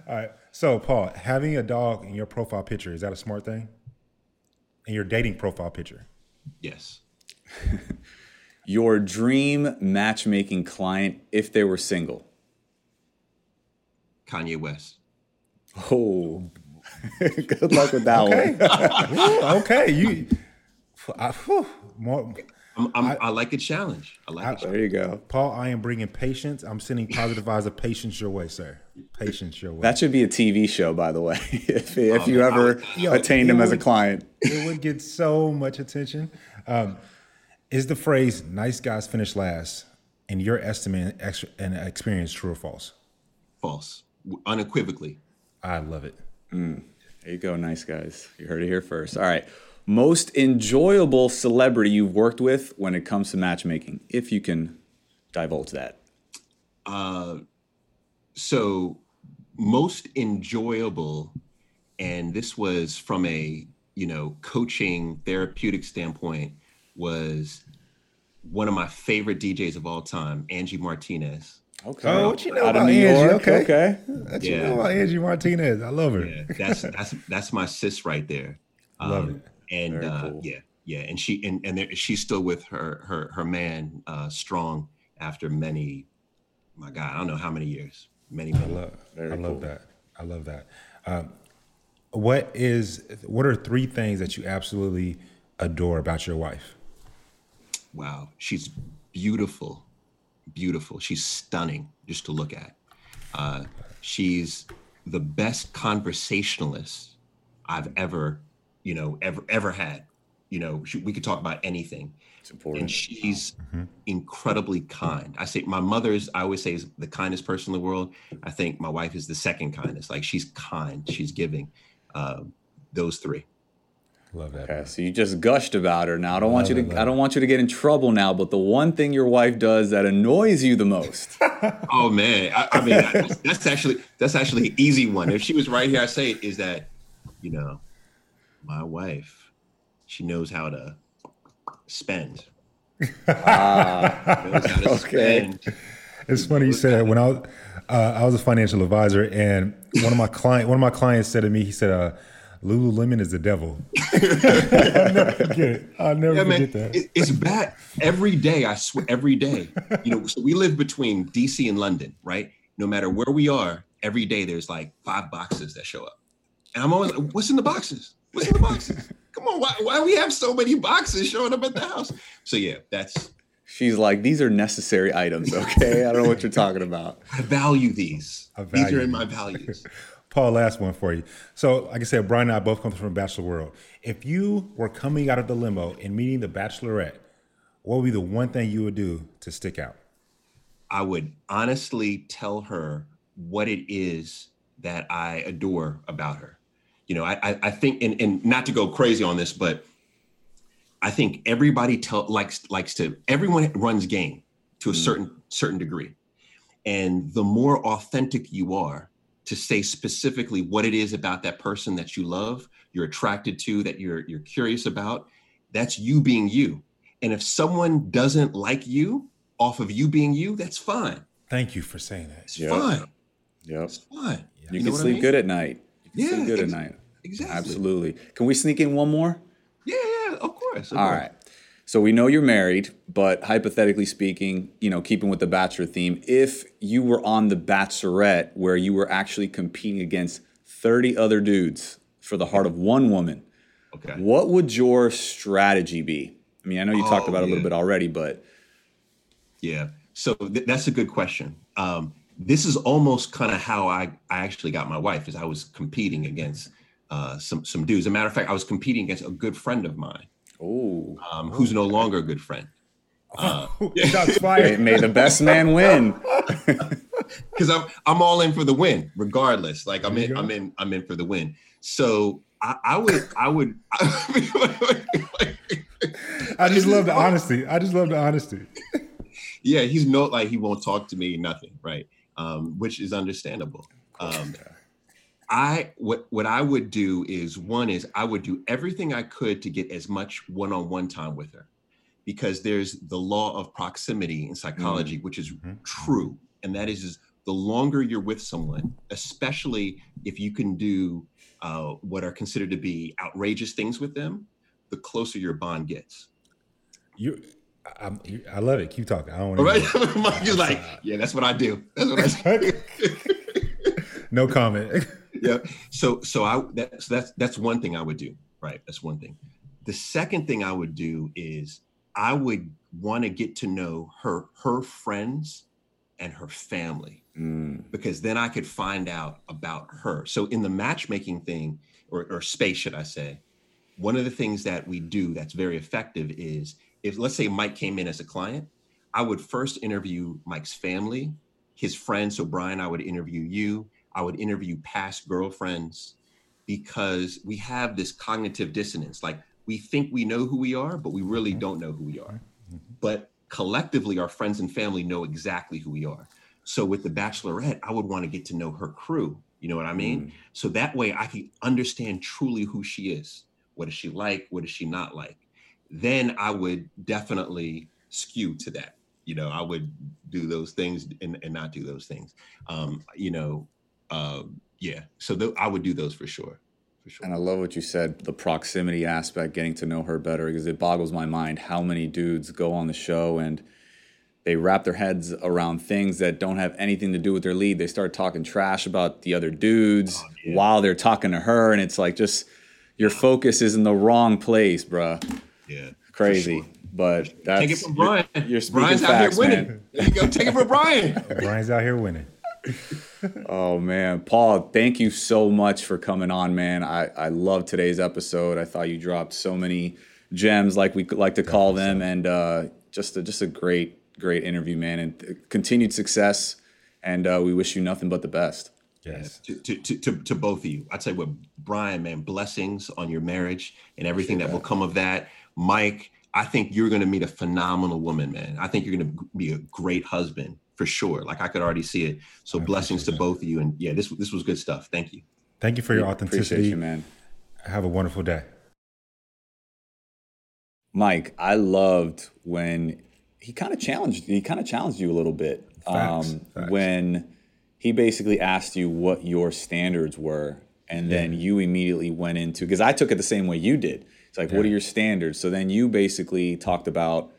All right. So, Paul, having a dog in your profile picture is that a smart thing? In your dating profile picture. yes. Your dream matchmaking client if they were single. Kanye West. Oh, good luck with that one. Okay, you. I, whew, more, I'm, I'm, I, like a challenge. I like a There you go. Paul, I am bringing patience. I'm sending positive vibes of patience your way, sir. Patience your way. That should be a TV show, by the way. if if you man, ever Yo, attained it him as a client. it would get so much attention. Um, is the phrase "nice guys finish last" in your estimate and experience true or false? false. Unequivocally. I love it. Mm. There you go, nice guys. You heard it here first. All right. Most enjoyable celebrity you've worked with when it comes to matchmaking, if you can divulge that. Uh, so most enjoyable and this was from a you know coaching therapeutic standpoint was one of my favorite DJs of all time, Angie Martinez. Okay. Oh, what you know Out about New Angie? York. Okay. Okay. That's you Yeah. know about Angie Martinez. I love her. Yeah, that's that's that's my sis right there. Um, Love it. And Very uh, cool. yeah, yeah, and she and and there, she's still with her her her man, uh, strong after many, my God, I don't know how many years, many many. I love, Very I love that. I love that. Um, what is? What are three things that you absolutely adore about your wife? Wow, she's beautiful, beautiful. She's stunning just to look at. Uh, she's the best conversationalist I've ever, you know, ever ever had. You know, she, we could talk about anything. It's important. and she's incredibly kind. I say my mother's I always say is the kindest person in the world. I think my wife is the second kindest. Like she's kind, she's giving. Uh, those three. Love that. Okay, so you just gushed about her. Now I don't want you Love it, to. love I don't want you to get in trouble now. But the one thing your wife does that annoys you the most. Oh man, I, I mean that's, that's actually that's actually an easy one. If she was right here, I say it is that, you know, my wife, she knows how to spend. Ah, Knows how to Okay. spend. It's funny you said that. When I was, uh, I was a financial advisor, and one of my client, one of my clients said to me, he said, uh, "Lululemon is the devil." I'll never forget it. I'll never Yeah, forget man, that. it, it's bad every day. I swear, every day. You know, so we live between DC and London, right? No matter where we are, every day there's like five boxes that show up, and I'm always, like, "What's in the boxes? What's in the boxes? Come on, why why we have so many boxes showing up at the house?" So yeah, that's she's like, these are necessary items. Okay, I don't know what you're talking about. I value these. I these are in my values. Paul, last one for you. So, like I said, Brian and I both come from Bachelor World. If you were coming out of the limo and meeting the Bachelorette, what would be the one thing you would do to stick out? I would honestly tell her what it is that I adore about her. You know, I I, I think, and, and not to go crazy on this, but I think everybody tell likes likes to everyone runs game to a mm. certain certain degree, and the more authentic you are to say specifically what it is about that person that you love, you're attracted to, that you're you're curious about, that's you being you. And if someone doesn't like you off of you being you, that's fine. Thank you for saying that. It's Yep. fine. Yep. It's fine. You, know can what I sleep mean? good at night. You can Yeah, sleep good ex- at night. Exactly. Absolutely. Can we sneak in one more? Yeah, yeah, of course. of All course. right. So we know you're married, but hypothetically speaking, you know, keeping with the bachelor theme, if you were on the bachelorette where you were actually competing against 30 other dudes for the heart of one woman, Okay. what would your strategy be? I mean, I know you talked Oh, about it a little bit already, but Yeah. So th- that's a good question. Um, this is almost kind of how I, I actually got my wife is I was competing against uh, some some dudes. As a matter of fact, I was competing against a good friend of mine oh, um, who's no longer a good friend. Uh, Shots May, fired. may the best man win. because I'm I'm all in for the win, regardless. Like I'm in. I'm in, I'm in for the win. So I, I would, I would. I just love the honesty. I just love the honesty. yeah, he's not like he won't talk to me, nothing, right? Um, which is understandable. Um, I what what I would do is one is I would do everything I could to get as much one-on-one time with her, because there's the law of proximity in psychology, which is Mhm. true, and that is, is the longer you're with someone, especially if you can do uh, what are considered to be outrageous things with them, the closer your bond gets. You, I, I'm- I love it. Keep talking. I don't want right, Mike is like, yeah, that's what I do. That's what I do. to. no comment. yeah. So so I that's that's that's one thing I would do. Right. That's one thing. The second thing I would do is I would want to get to know her her friends and her family Mm, because then I could find out about her. So in the matchmaking thing or, or space, should I say, one of the things that we do that's very effective is if let's say Mike came in as a client, I would first interview Mike's family, his friends. So Brian, I would interview you. I would interview past girlfriends because we have this cognitive dissonance. Like we think we know who we are, but we really don't know who we are. But collectively, our friends and family know exactly who we are. So with the bachelorette, I would want to get to know her crew. You know what I mean? mm. So that way I can understand truly who she is. What is she like? What is she not like? Then I would definitely skew to that. You know, I would do those things and, and not do those things. Um, you know, uh, yeah. So th- I would do those for sure. For sure. And I love what you said, the proximity aspect, getting to know her better, because it boggles my mind how many dudes go on the show and they wrap their heads around things that don't have anything to do with their lead. They start talking trash about the other dudes Oh, yeah. while they're talking to her, and it's like just your focus is in the wrong place, bruh. Yeah. Crazy, sure. but that's Take it from Brian. You're, you're speaking Brian's facts, out here winning. man. There you go. Take it from Brian. Brian's out here winning. Oh man, Paul, thank you so much for coming on, man. I I love today's episode. I thought you dropped so many gems, like we like to call them, and uh, just a, just a great great interview, man, and continued success. And uh, we wish you nothing but the best. Yes. to, to, to, to, to both of you. I'd say what Brian, man, blessings on your marriage and everything that will come of that. Mike, I think you're going to meet a phenomenal woman, man. I think you're going to be a great husband for sure. Like I could already see it. So I blessings to appreciate both of you. And yeah, this this was good stuff. Thank you. Thank you for your authenticity. you, man. Have a wonderful day. Mike, I loved when he kind of challenged he kind of challenged you a little bit. Facts, um, facts. when he basically asked you what your standards were, and then you immediately went into because I took it the same way you did. It's like, what are your standards? So then you basically talked about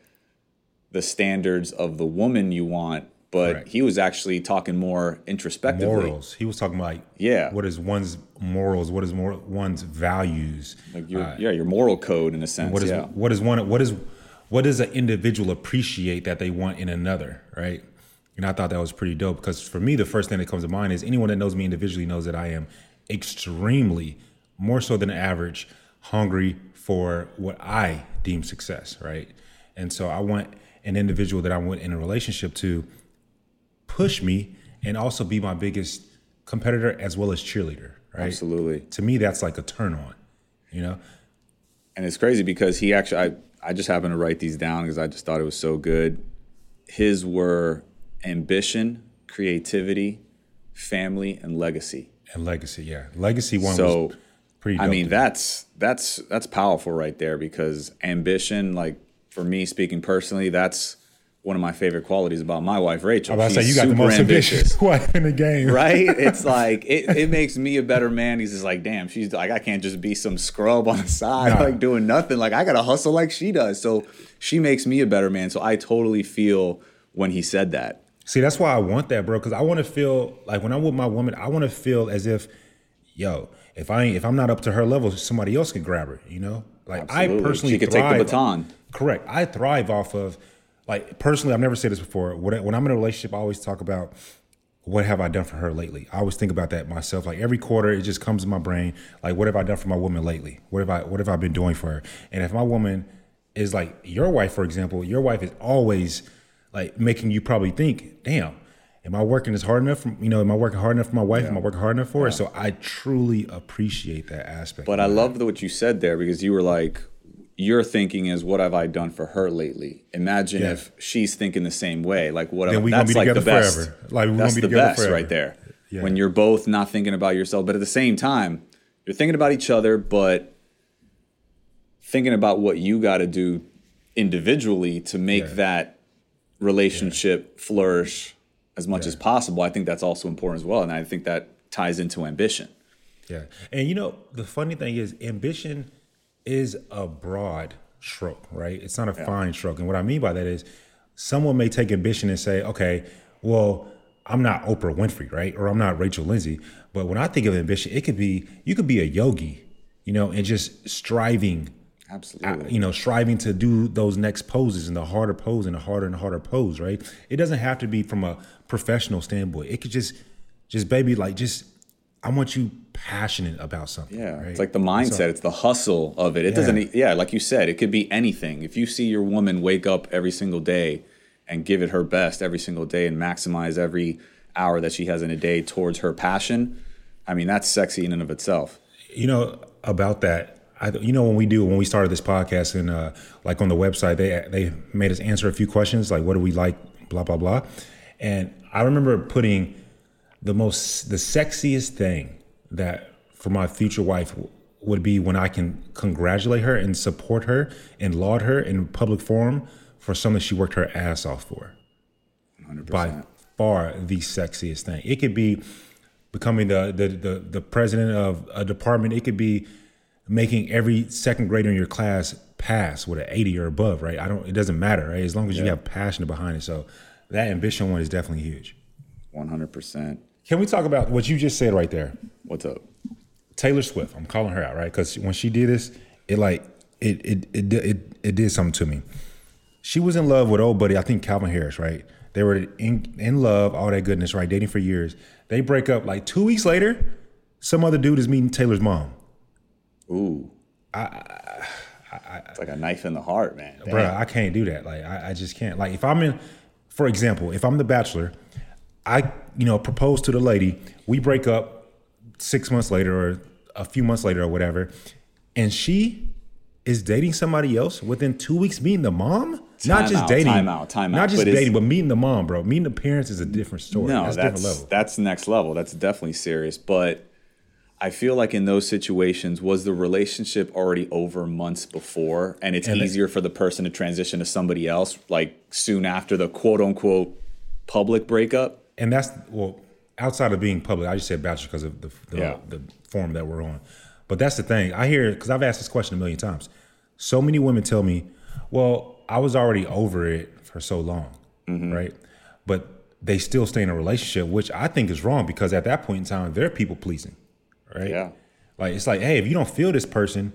the standards of the woman you want, but Correct. he was actually talking more introspectively. Morals. He was talking about like, Yeah. what is one's morals? What is more one's values? Like your, uh, yeah, your moral code in a sense. What is yeah. what is one what is what does an individual appreciate that they want in another, right? And I thought that was pretty dope because for me, the first thing that comes to mind is anyone that knows me individually knows that I am extremely more so than average hungry for what I deem success, right? And so I want an individual that I want in a relationship to push me and also be my biggest competitor as well as cheerleader, right? Absolutely. To me, that's like a turn on, you know? And it's crazy because he actually, I, I just happened to write these down because I just thought it was so good. His were ambition, creativity, family, and legacy. And legacy, yeah. Legacy one So, was pretty dope. I mean, that's that's that's powerful right there because ambition, like for me speaking personally, that's one of my favorite qualities about my wife Rachel. I'm about to say you got the most ambitious wife in the game. right? It's like it, it makes me a better man. He's just like, damn, she's like, I can't just be some scrub on the side, Nah. like doing nothing. Like I gotta hustle like she does. So she makes me a better man. So I totally feel when he said that. See, that's why I want that, bro. Because I want to feel like when I'm with my woman, I want to feel as if, yo, if I ain't, if I'm not up to her level, somebody else could grab her. You know, like Absolutely. I personally She could take the baton. Correct. I thrive off of, like personally, I've never said this before. When, when I'm in a relationship, I always talk about what have I done for her lately. I always think about that myself. Like every quarter, it just comes in my brain. Like what have I done for my woman lately? What have I what have I been doing for her? And if my woman is like your wife, for example. Your wife is always like making you probably think, damn, am I working as hard enough? For, you know, am I working hard enough for my wife? Am I working hard enough for her? So I truly appreciate that aspect. But I love what you said there because you were like, your thinking is, what have I done for her lately? Imagine Yeah. if she's thinking the same way. Like, what? Then we gonna that's be like the best. forever. Like, we gonna that's be the together best forever. right there. Yeah. When you're both not thinking about yourself, but at the same time, you're thinking about each other, but thinking about what you got to do individually to make Yeah. that relationship flourish as much as possible. I think that's also important as well, and I think that ties into ambition. Yeah. And you know, the funny thing is ambition is a broad stroke, right? It's not a fine stroke. And what I mean by that is someone may take ambition and say, okay, well, I'm not Oprah Winfrey, right? Or I'm not Rachel Lindsay. But when I think of ambition, it could be you could be a yogi, you know, and just striving Absolutely. you know, striving to do those next poses and the harder pose and the harder and harder pose, right? It doesn't have to be from a professional standpoint. It could just, just baby, like just, I want you passionate about something. Yeah, right? it's like the mindset. So- it's the hustle of it. It Yeah. doesn't. Yeah, like you said, it could be anything. If you see your woman wake up every single day and give it her best every single day and maximize every hour that she has in a day towards her passion, I mean that's sexy in and of itself. you know about that I, you know when we do when we started this podcast and uh, like on the website they they made us answer a few questions like what do we like blah blah blah and i remember putting the most the sexiest thing that for my future wife would be when i can congratulate her and support her and laud her in public forum for something she worked her ass off for 100%. by far the sexiest thing. It could be becoming the, the the the president of a department. It could be making every second grader in your class pass with an 80 or above, right? I don't it doesn't matter, right? As long as you have passion behind it. So that ambition one is definitely huge. One hundred percent. Can we talk about what you just said right there? What's up? Taylor Swift. I'm calling her out, right? Because when she did this, it like it it it did- it, it did something to me. She was in love with old buddy, I think Calvin Harris, right? They were in in love, all that goodness, right? Dating for years. They break up like two weeks later. Some other dude is meeting Taylor's mom. Ooh. i i it's like a knife in the heart, man. Bro, I can't do that. Like I, I just can't. Like if I'm in, for example, if I'm the bachelor, I you know propose to the lady. We break up six months later or a few months later or whatever, and she is dating somebody else within two weeks meeting the mom. not just out, dating, time out, time not out. just But dating, but meeting the mom, bro. Meeting the parents is a different story. No, that's, that's a different level. that's next level. That's definitely serious. But I feel like in those situations, was the relationship already over months before, and it's And it- easier for the person to transition to somebody else, like soon after the quote unquote public breakup? And that's well outside of being public. I just said bachelor because of the the, Yeah. the forum that we're on. But that's the thing. I hear because I've asked this question a million times. So many women tell me, "Well, I was already over it for so long, Mm-hmm. right?" But they still stay in a relationship, which I think is wrong because at that point in time, they're people pleasing, right? Yeah. Like it's like, hey, if you don't feel this person,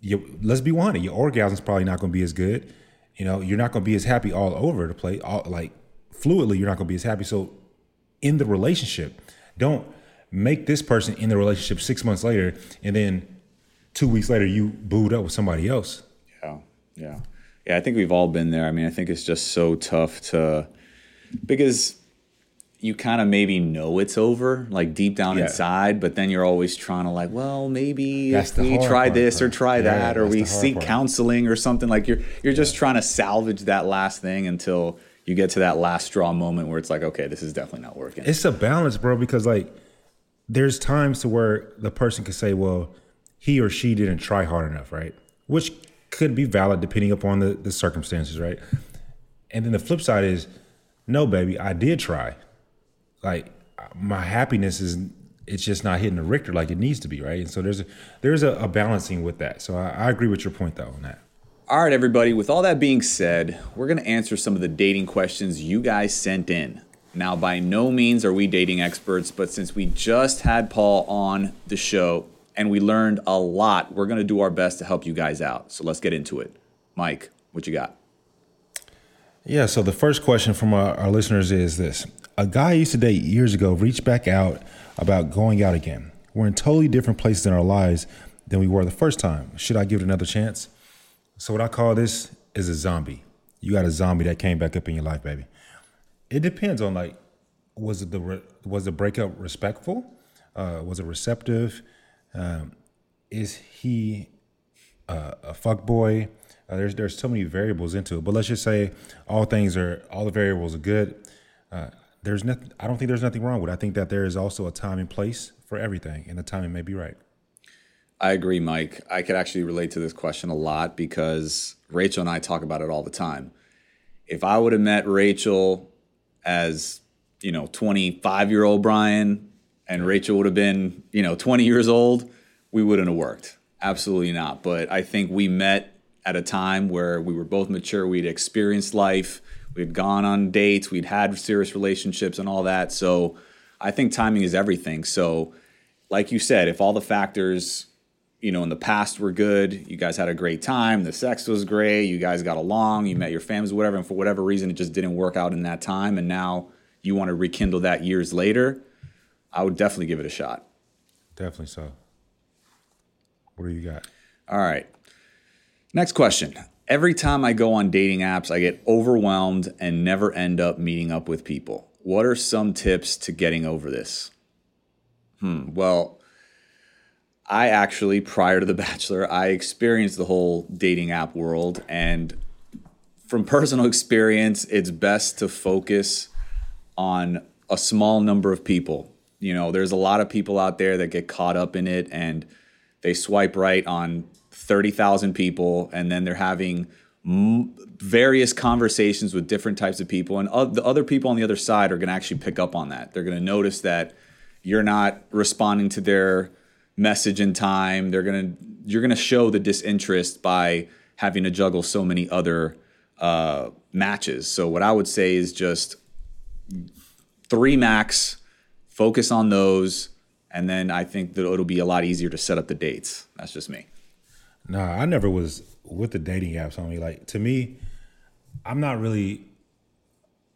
you let's be honest, your orgasm's probably not going to be as good. You know, you're not going to be as happy all over the place. All like fluidly, you're not going to be as happy. So, in the relationship, don't make this person in the relationship six months later, and then two weeks later you booed up with somebody else. Yeah, yeah, yeah. I think we've all been there. I mean, I think it's just so tough to because you kind of maybe know it's over, like deep down Yeah. inside, but then you're always trying to like, well, maybe That's we try part, this or try Yeah, that, or we seek part. counseling or something. Like you're you're just trying to salvage that last thing until you get to that last straw moment where it's like, okay, this is definitely not working. It's a balance, bro, because like there's times to where the person could say, well, he or she didn't try hard enough, right? Which could be valid depending upon the, the circumstances, right? And then the flip side is, no, baby, I did try. Like my happiness is it's just not hitting the Richter like it needs to be, right? And so there's a there's a, a balancing with that. So I, I agree with your point though on that. All right, everybody, with all that being said, we're going to answer some of the dating questions you guys sent in. Now, by no means are we dating experts, but since we just had Paul on the show and we learned a lot, we're going to do our best to help you guys out. So let's get into it. Mike, what you got? Yeah, so the first question from our, our listeners is this A guy I used to date years ago reached back out about going out again. We're in totally different places in our lives than we were the first time. Should I give it another chance? So what I call this is a zombie. You got a zombie that came back up in your life, baby. It depends on like, was it the re- was the breakup respectful? Uh, was it receptive? Um, is he uh, a fuck boy? Uh, there's there's so many variables into it, but let's just say all things are all the variables are good. Uh, there's nothing. I don't think there's nothing wrong with. it. I think that there is also a time and place for everything, and the timing may be right. I agree, Mike. I could actually relate to this question a lot because Rachel and I talk about it all the time. If I would have met Rachel as, you know, 25 year old Brian and Rachel would have been, you know, 20 years old, we wouldn't have worked. Absolutely not. But I think we met at a time where we were both mature. We'd experienced life. We'd gone on dates. We'd had serious relationships and all that. So I think timing is everything. So, like you said, if all the factors, you know, in the past were good, you guys had a great time, the sex was great, you guys got along, you met your families, whatever, and for whatever reason it just didn't work out in that time, and now you want to rekindle that years later, I would definitely give it a shot. Definitely so. What do you got? All right. Next question. Every time I go on dating apps, I get overwhelmed and never end up meeting up with people. What are some tips to getting over this? Hmm. Well, I actually, prior to The Bachelor, I experienced the whole dating app world. And from personal experience, it's best to focus on a small number of people. You know, there's a lot of people out there that get caught up in it and they swipe right on 30,000 people and then they're having m- various conversations with different types of people and o- the other people on the other side are going to actually pick up on that. They're going to notice that you're not responding to their message in time. They're to you're to show the disinterest by having to juggle so many other uh, matches. So what I would say is just three max, focus on those, and then I think that it'll be a lot easier to set up the dates. That's just me. Nah, I never was with the dating apps on me. Like to me, I'm not really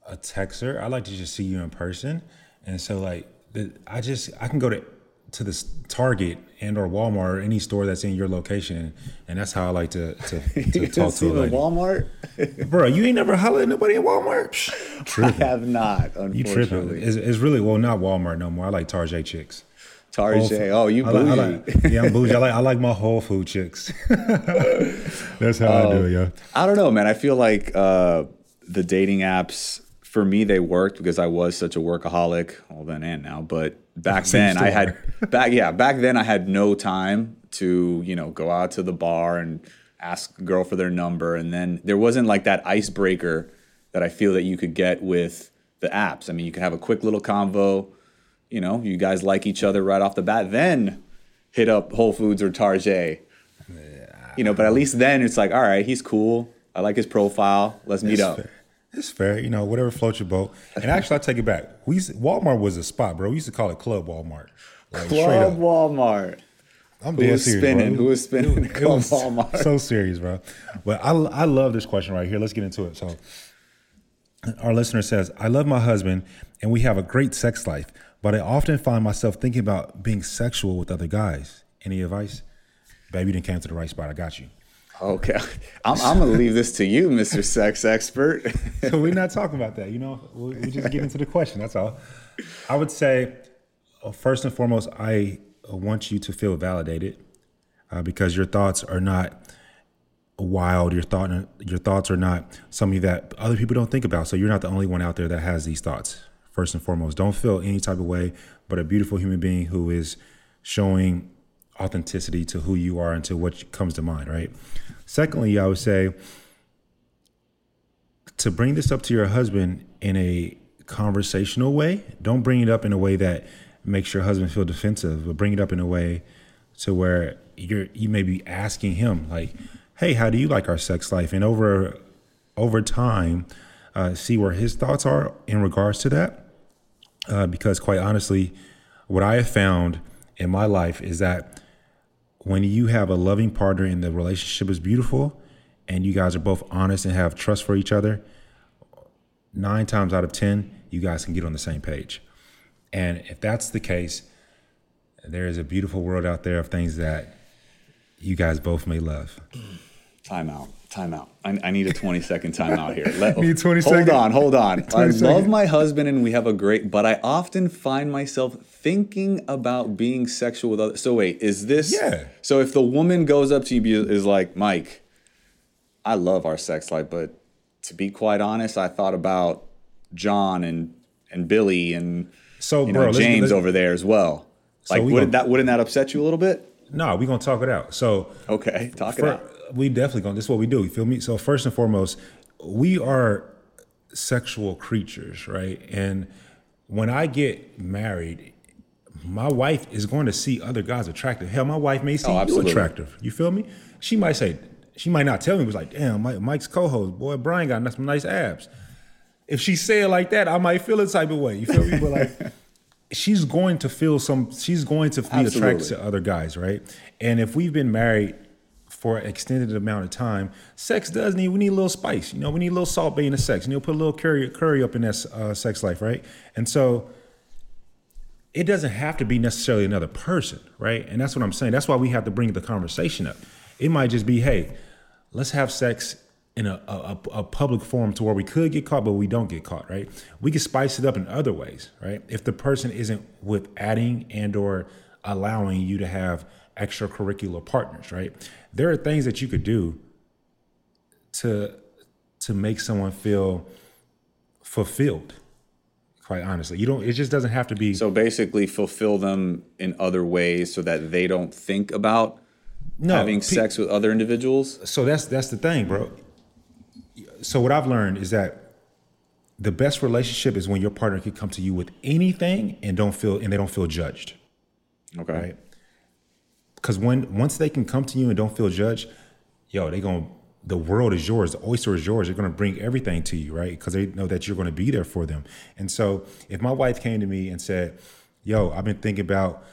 a texter. I like to just see you in person, and so like the, I just I can go to to this Target and or Walmart or any store that's in your location, and that's how I like to to, to talk to a lady. Walmart? Bro, you ain't never hollered at nobody at Walmart? Psh, I have not, You tripping? unfortunately. It's, it's really well not Walmart no more. I like Target chicks. Tarjay. Oh, you I like, I like, yeah, I'm bougie. I like I like my Whole Food chicks. That's how I do it, yo. I don't know, man. I feel like uh, the dating apps for me they worked because I was such a workaholic. Well, then and now, but back then I had back yeah back then I had no time to you know go out to the bar and ask a girl for their number, and then there wasn't like that icebreaker that I feel that you could get with the apps. I mean, you could have a quick little convo. You know, you guys like each other right off the bat. Then hit up Whole Foods or Target. You know, but at least then it's like, all right, he's cool. I like his profile. Let's meet up. fair. It's fair, you know, whatever floats your boat. And actually, I take it back. We used Walmart was a spot, bro. We used to call it Club Walmart. Like, Club. Walmart. I'm Who dead was serious, spinning? bro. Who was spinning It Club was Walmart? so serious, bro. But I, I love this question right here. Let's get into it. So, our listener says, I love my husband and we have a great sex life, but I often find myself thinking about being sexual with other guys. Any advice? Baby, you didn't came to the right spot. I got you. Okay, I'm, I'm gonna leave this to you, Mr. Sex Expert. so we're not talking about that. You know, we, we just get into the question. That's all. I would say, uh, first and foremost, I uh, want you to feel validated uh, because your thoughts are not wild. Your thought, your thoughts are not something that other people don't think about. So you're not the only one out there that has these thoughts. First and foremost, don't feel any type of way, but a beautiful human being who is showing authenticity to who you are and to what comes to mind. Right. Secondly, I would say to bring this up to your husband in a conversational way. Don't bring it up in a way that makes your husband feel defensive, but bring it up in a way to where you're you may be asking him like, "Hey, how do you like our sex life?" And over over time, uh, see where his thoughts are in regards to that. Uh, because quite honestly, what I have found in my life is that when you have a loving partner and the relationship is beautiful and you guys are both honest and have trust for each other, nine times out of 10, you guys can get on the same page. And if that's the case, there is a beautiful world out there of things that you guys both may love. Time out. Time out. I, I need a 20 second time out here. Let, Need 20 hold second- on, hold on. I love second. my husband and we have a great, but I often find myself thinking about being sexual with others. So wait, is this? Yeah. So if the woman goes up to you is like, Mike, I love our sex life, but to be quite honest, I thought about John and and Billy and So, bro, know James let's- over there as well. So Like, we wouldn't gonna- that wouldn't that upset you a little bit? No, we're gonna talk it out. So Okay, talk it out. we definitely gonna. This is what we do. You feel me? So first and foremost, we are sexual creatures, right? And when I get married, my wife is going to see other guys attractive. Hell, my wife may see Oh, you attractive. You feel me? She might say, she might not tell me. It was like, damn, Mike, Mike's co-host, boy, Brian got some nice abs. If she say it like that, I might feel a type of way. You feel me? But like, she's going to feel some. She's going to be attracted to other guys, right? And if we've been married for an extended amount of time, sex does need. We need a little spice. You know, we need a little Salt Bae in the sex. and you'll put a little curry curry up in that uh, sex life, right? And so it doesn't have to be necessarily another person, right? And that's what I'm saying. That's why we have to bring the conversation up. It might just be, hey, let's have sex in a, a, a- public forum to where we could get caught, but we don't get caught, right? We can spice it up in other ways, right? If the person isn't with adding and or allowing you to have extracurricular partners, right? There are things that you could do to to make someone feel fulfilled. Quite honestly, you don't. It just doesn't have to be. So basically, fulfill them in other ways so that they don't think about no, having pe- sex with other individuals. So that's that's the thing, bro. So what I've learned is that the best relationship is when your partner can come to you with anything and don't feel and they don't feel judged, Okay. right? Because when once they can come to you and don't feel judged, yo, they to the world is yours, the oyster is yours. They're gonna bring everything to you, right? Because they know that you're gonna be there for them. And so if my wife came to me and said, "Yo, I've been thinking about,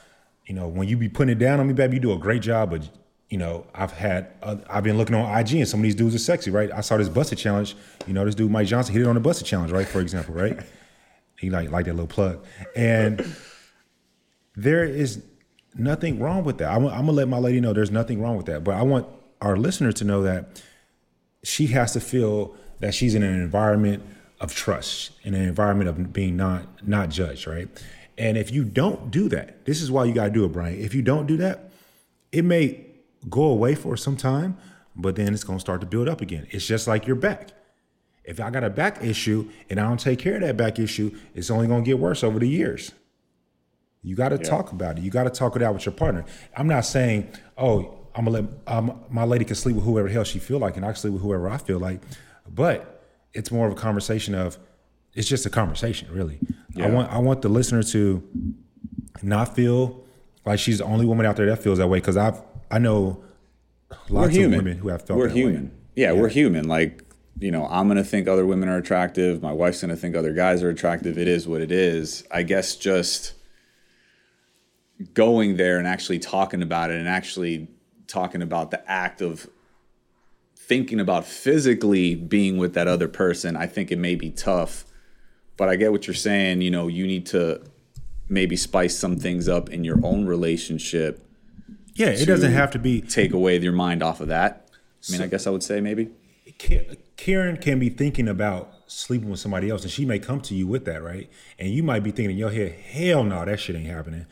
you know, when you be putting it down on me, baby, you do a great job, but you know, I've had, uh, I've been looking on IG and some of these dudes are sexy, right? I saw this Buss It challenge. You know, this dude Mike Johnson hit it on the Buss It challenge, right? For example, right? he like like that little plug, and there is nothing wrong with that. I want, I'm gonna let my lady know there's nothing wrong with that, but I want our listener to know that she has to feel that she's in an environment of trust, in an environment of being not not judged, right? And if you don't do that, this is why you gotta do it, Brian. If you don't do that, it may go away for some time, but then it's gonna start to build up again. It's just like your back. If I got a back issue and I don't take care of that back issue, it's only gonna get worse over the years. You got to talk about it. You got to talk it out with your partner. I'm not saying, oh, I'm gonna let um, my lady can sleep with whoever the hell she feel like, and I can sleep with whoever I feel like. But it's more of a conversation of, it's just a conversation, really. I want I want the listener to not feel like she's the only woman out there that feels that way because I've I know lots of human. women who have felt we're human. way. Yeah, we're human. Like you know, I'm gonna think other women are attractive. My wife's gonna think other guys are attractive. It is what it is. I guess just going there and actually talking about it and actually talking about the act of thinking about physically being with that other person, I think it may be tough. But I get what you're saying. You know, you need to maybe spice some things up in your own relationship Yeah, it doesn't have to be. take away your mind off of that. I mean, I guess I would say maybe. Ka- Karen can be thinking about sleeping with somebody else, and she may come to you with that, right? And you might be thinking in your head, "Hell no, that shit ain't happening."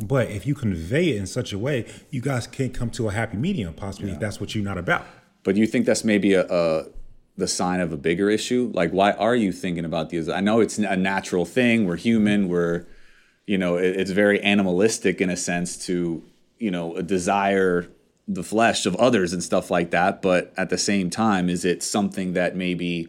But if you convey it in such a way, you guys can come to a happy medium, possibly if that's what you're not about. But you think that's maybe a, a the sign of a bigger issue? Like, why are you thinking about these? I know it's a natural thing. We're human. We're, you know, it, it's very animalistic in a sense to, you know, a desire the flesh of others and stuff like that. But at the same time, is it something that maybe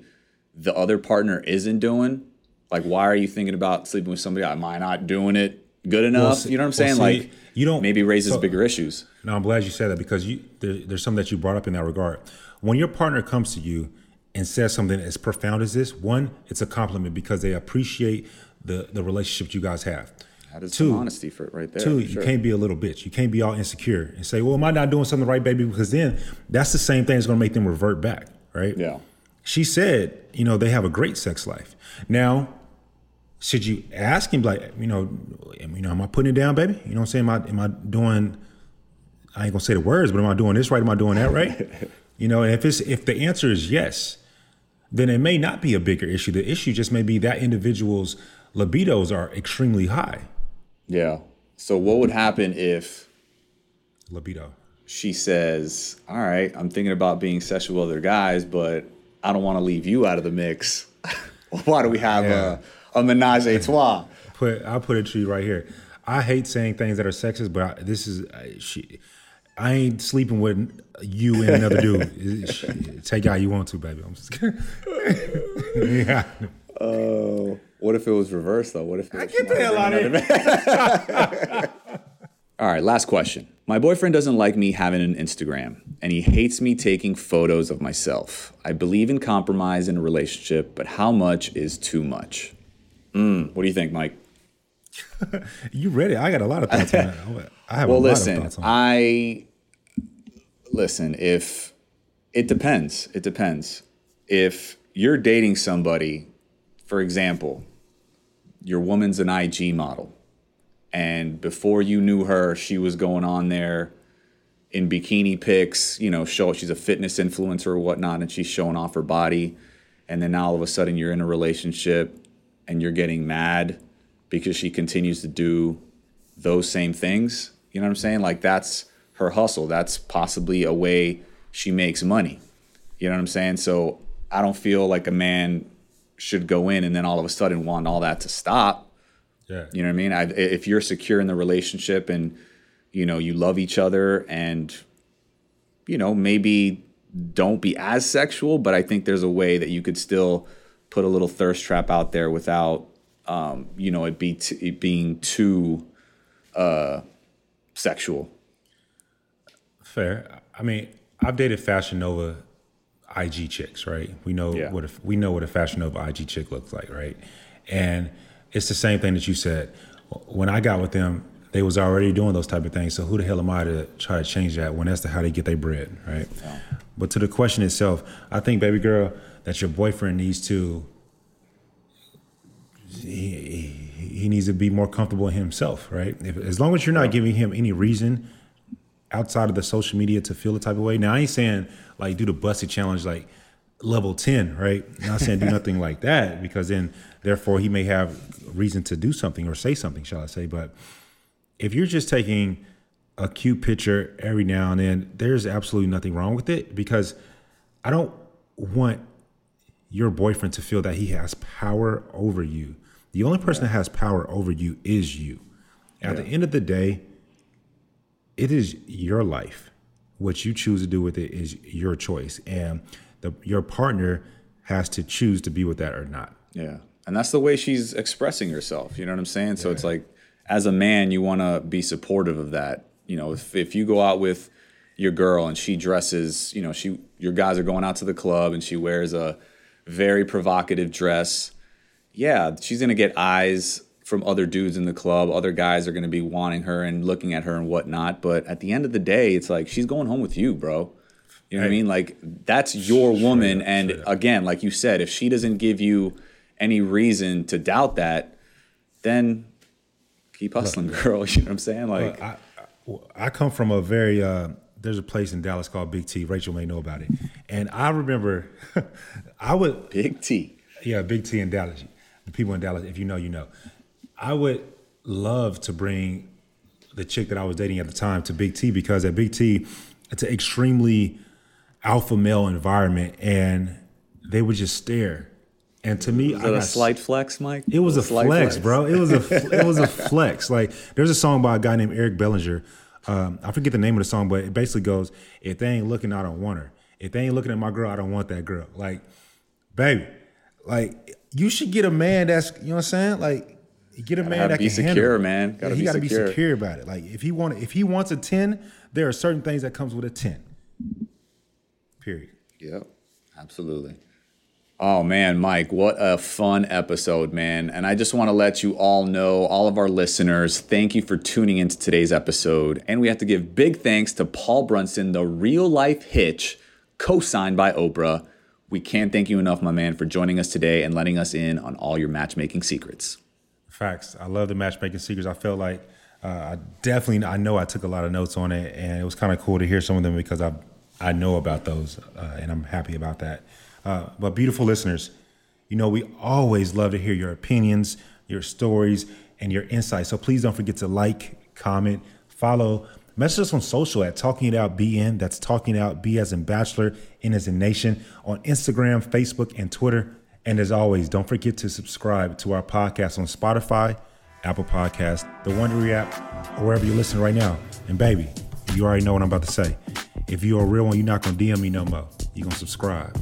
the other partner isn't doing? Like, why are you thinking about sleeping with somebody? Am I not doing it good enough? see- you know what I'm well, saying? see, like, you don't- maybe raises so- bigger issues. Now I'm glad you said that because you there, there's something that you brought up in that regard. When your partner comes to you and says something as profound as this, one, it's a compliment because they appreciate the the relationship you guys have. That is Two, honesty for right there. Two, for you can't be a little bitch. You can't be all insecure and say, "Well, am I not doing something right, baby?" Because then that's the same thing that's going to make them revert back, right? Yeah. She said, you know, they have a great sex life. Now, should you ask him, like, you know, you know, am I putting it down, baby? You know what I'm saying? Am I, am I doing? I ain't gonna say the words, but am I doing this right? Am I doing that right? You know, and if it's if the answer is yes, then it may not be a bigger issue. The issue just may be that individual's libidos are extremely high. Yeah. So what would happen if Libido. she says, "All right, I'm thinking about being sexual with other guys, but I don't want to leave you out of the mix. Why do we have Yeah. a, a menage a trois?" Put I'll put it to you right here. I hate saying things that are sexist, but I, this is I, she. I ain't sleeping with you and another dude. She- Take out you want to, baby. I'm just kidding. yeah. Oh, what if it was reversed though? What if I was Get the hell out of. All right, last question. My boyfriend doesn't like me having an Instagram, and he hates me taking photos of myself. I believe in compromise in a relationship, but how much is too much? Mm, what do you think, Mike? You ready? I got a lot of thoughts on that. I have Well, a lot listen, of thoughts on it. I listen. If it depends, it depends. If you're dating somebody, for example, your woman's an IG model, and before you knew her, she was going on there in bikini pics. You know, show she's a fitness influencer or whatnot, and she's showing off her body. And then all of a sudden you're in a relationship, and you're getting mad because she continues to do those same things. You know what I'm saying? Like that's her hustle. That's possibly a way she makes money. You know what I'm saying? So I don't feel like a man should go in and then all of a sudden want all that to stop. yeah. You know what I mean? I, if you're secure in the relationship and you know you love each other and you know maybe don't be as sexual, but I think there's a way that you could still put a little thirst trap out there without um, you know it be t- it being too uh, sexual. Fair. I mean, I've dated Fashion Nova IG chicks, right? We know Yeah. what a, we know what a Fashion Nova IG chick looks like, right? And it's the same thing that you said. When I got with them, they was already doing those type of things. So who the hell am I to try to change that when that's the, how they get their bread, right? But to the question itself, I think, baby girl, that your boyfriend needs to he, he he needs to be more comfortable in himself, right? If, as long as you're not giving him any reason outside of the social media to feel the type of way. Now I ain't saying like do the Buss It challenge like level 10, right? I'm not saying do nothing like that because then therefore he may have reason to do something or say something, shall I say. But if you're just taking a cute picture every now and then, there's absolutely nothing wrong with it because I don't want your boyfriend to feel that he has power over you. The only person that has power over you is you. At the end of the day, it is your life. What you choose to do with it is your choice, and the, your partner has to choose to be with that or not. Yeah. And that's the way she's expressing herself. You know what I'm saying? So it's like, as a man, you want to be supportive of that. You know, if, if you go out with your girl and she dresses, you know, she, your guys are going out to the club and she wears a very provocative dress. Yeah, she's going to get eyes from other dudes in the club. Other guys are going to be wanting her and looking at her and whatnot. But at the end of the day, it's like, she's going home with you, bro. You know what I mean? Like that's your woman. and again, like you said, if she doesn't give you any reason to doubt that, then keep hustling, girl. You know what I'm saying? Like, I, I, I come from a very uh, there's a place in Dallas called Big T. Rachel may know about it, and I remember I would big T. Yeah, Big T in Dallas. The people in Dallas, if you know, you know. I would love to bring the chick that I was dating at the time to Big T because at Big T, it's an extremely alpha male environment, and they would just stare. And to me, Is I that a slight flex, Mike? it was a slight flex, bro. It was a it was a flex. Like there's a song by a guy named Eric Bellinger. Um, I forget the name of the song, but it basically goes, "If they ain't looking, I don't want her. If they ain't looking at my girl, I don't want that girl." Like, baby, like you should get a man that's you know what I'm saying. Like, get a man have- that be can secure, man. Gotta he be got to be secure. secure about it. Like if he want if he wants a ten, there are certain things that comes with a ten. Period. Yep, absolutely. Oh man, Mike, what a fun episode, man. And I just want to let you all know, all of our listeners, thank you for tuning into today's episode. And we have to give big thanks to Paul Brunson, the real life hitch, co signed by Oprah. We can't thank you enough, my man, for joining us today and letting us in on all your matchmaking secrets. Facts. I love the matchmaking secrets. I felt like uh, I definitely I know I took a lot of notes on it, and it was kind of cool to hear some of them because I've I know about those, uh, and I'm happy about that. Uh, but beautiful listeners, you know we always love to hear your opinions, your stories, and your insights. So please don't forget to like, comment, follow. Message us on social at Talking It Out BN. That's Talking It Out B as in Bachelor, N as in Nation on Instagram, Facebook, and Twitter. And as always, don't forget to subscribe to our podcast on Spotify, Apple Podcast, the Wondery app, or wherever you're listening right now. And baby, you already know what I'm about to say. If you're a real one, you're not gonna DM me no more. You're gonna subscribe.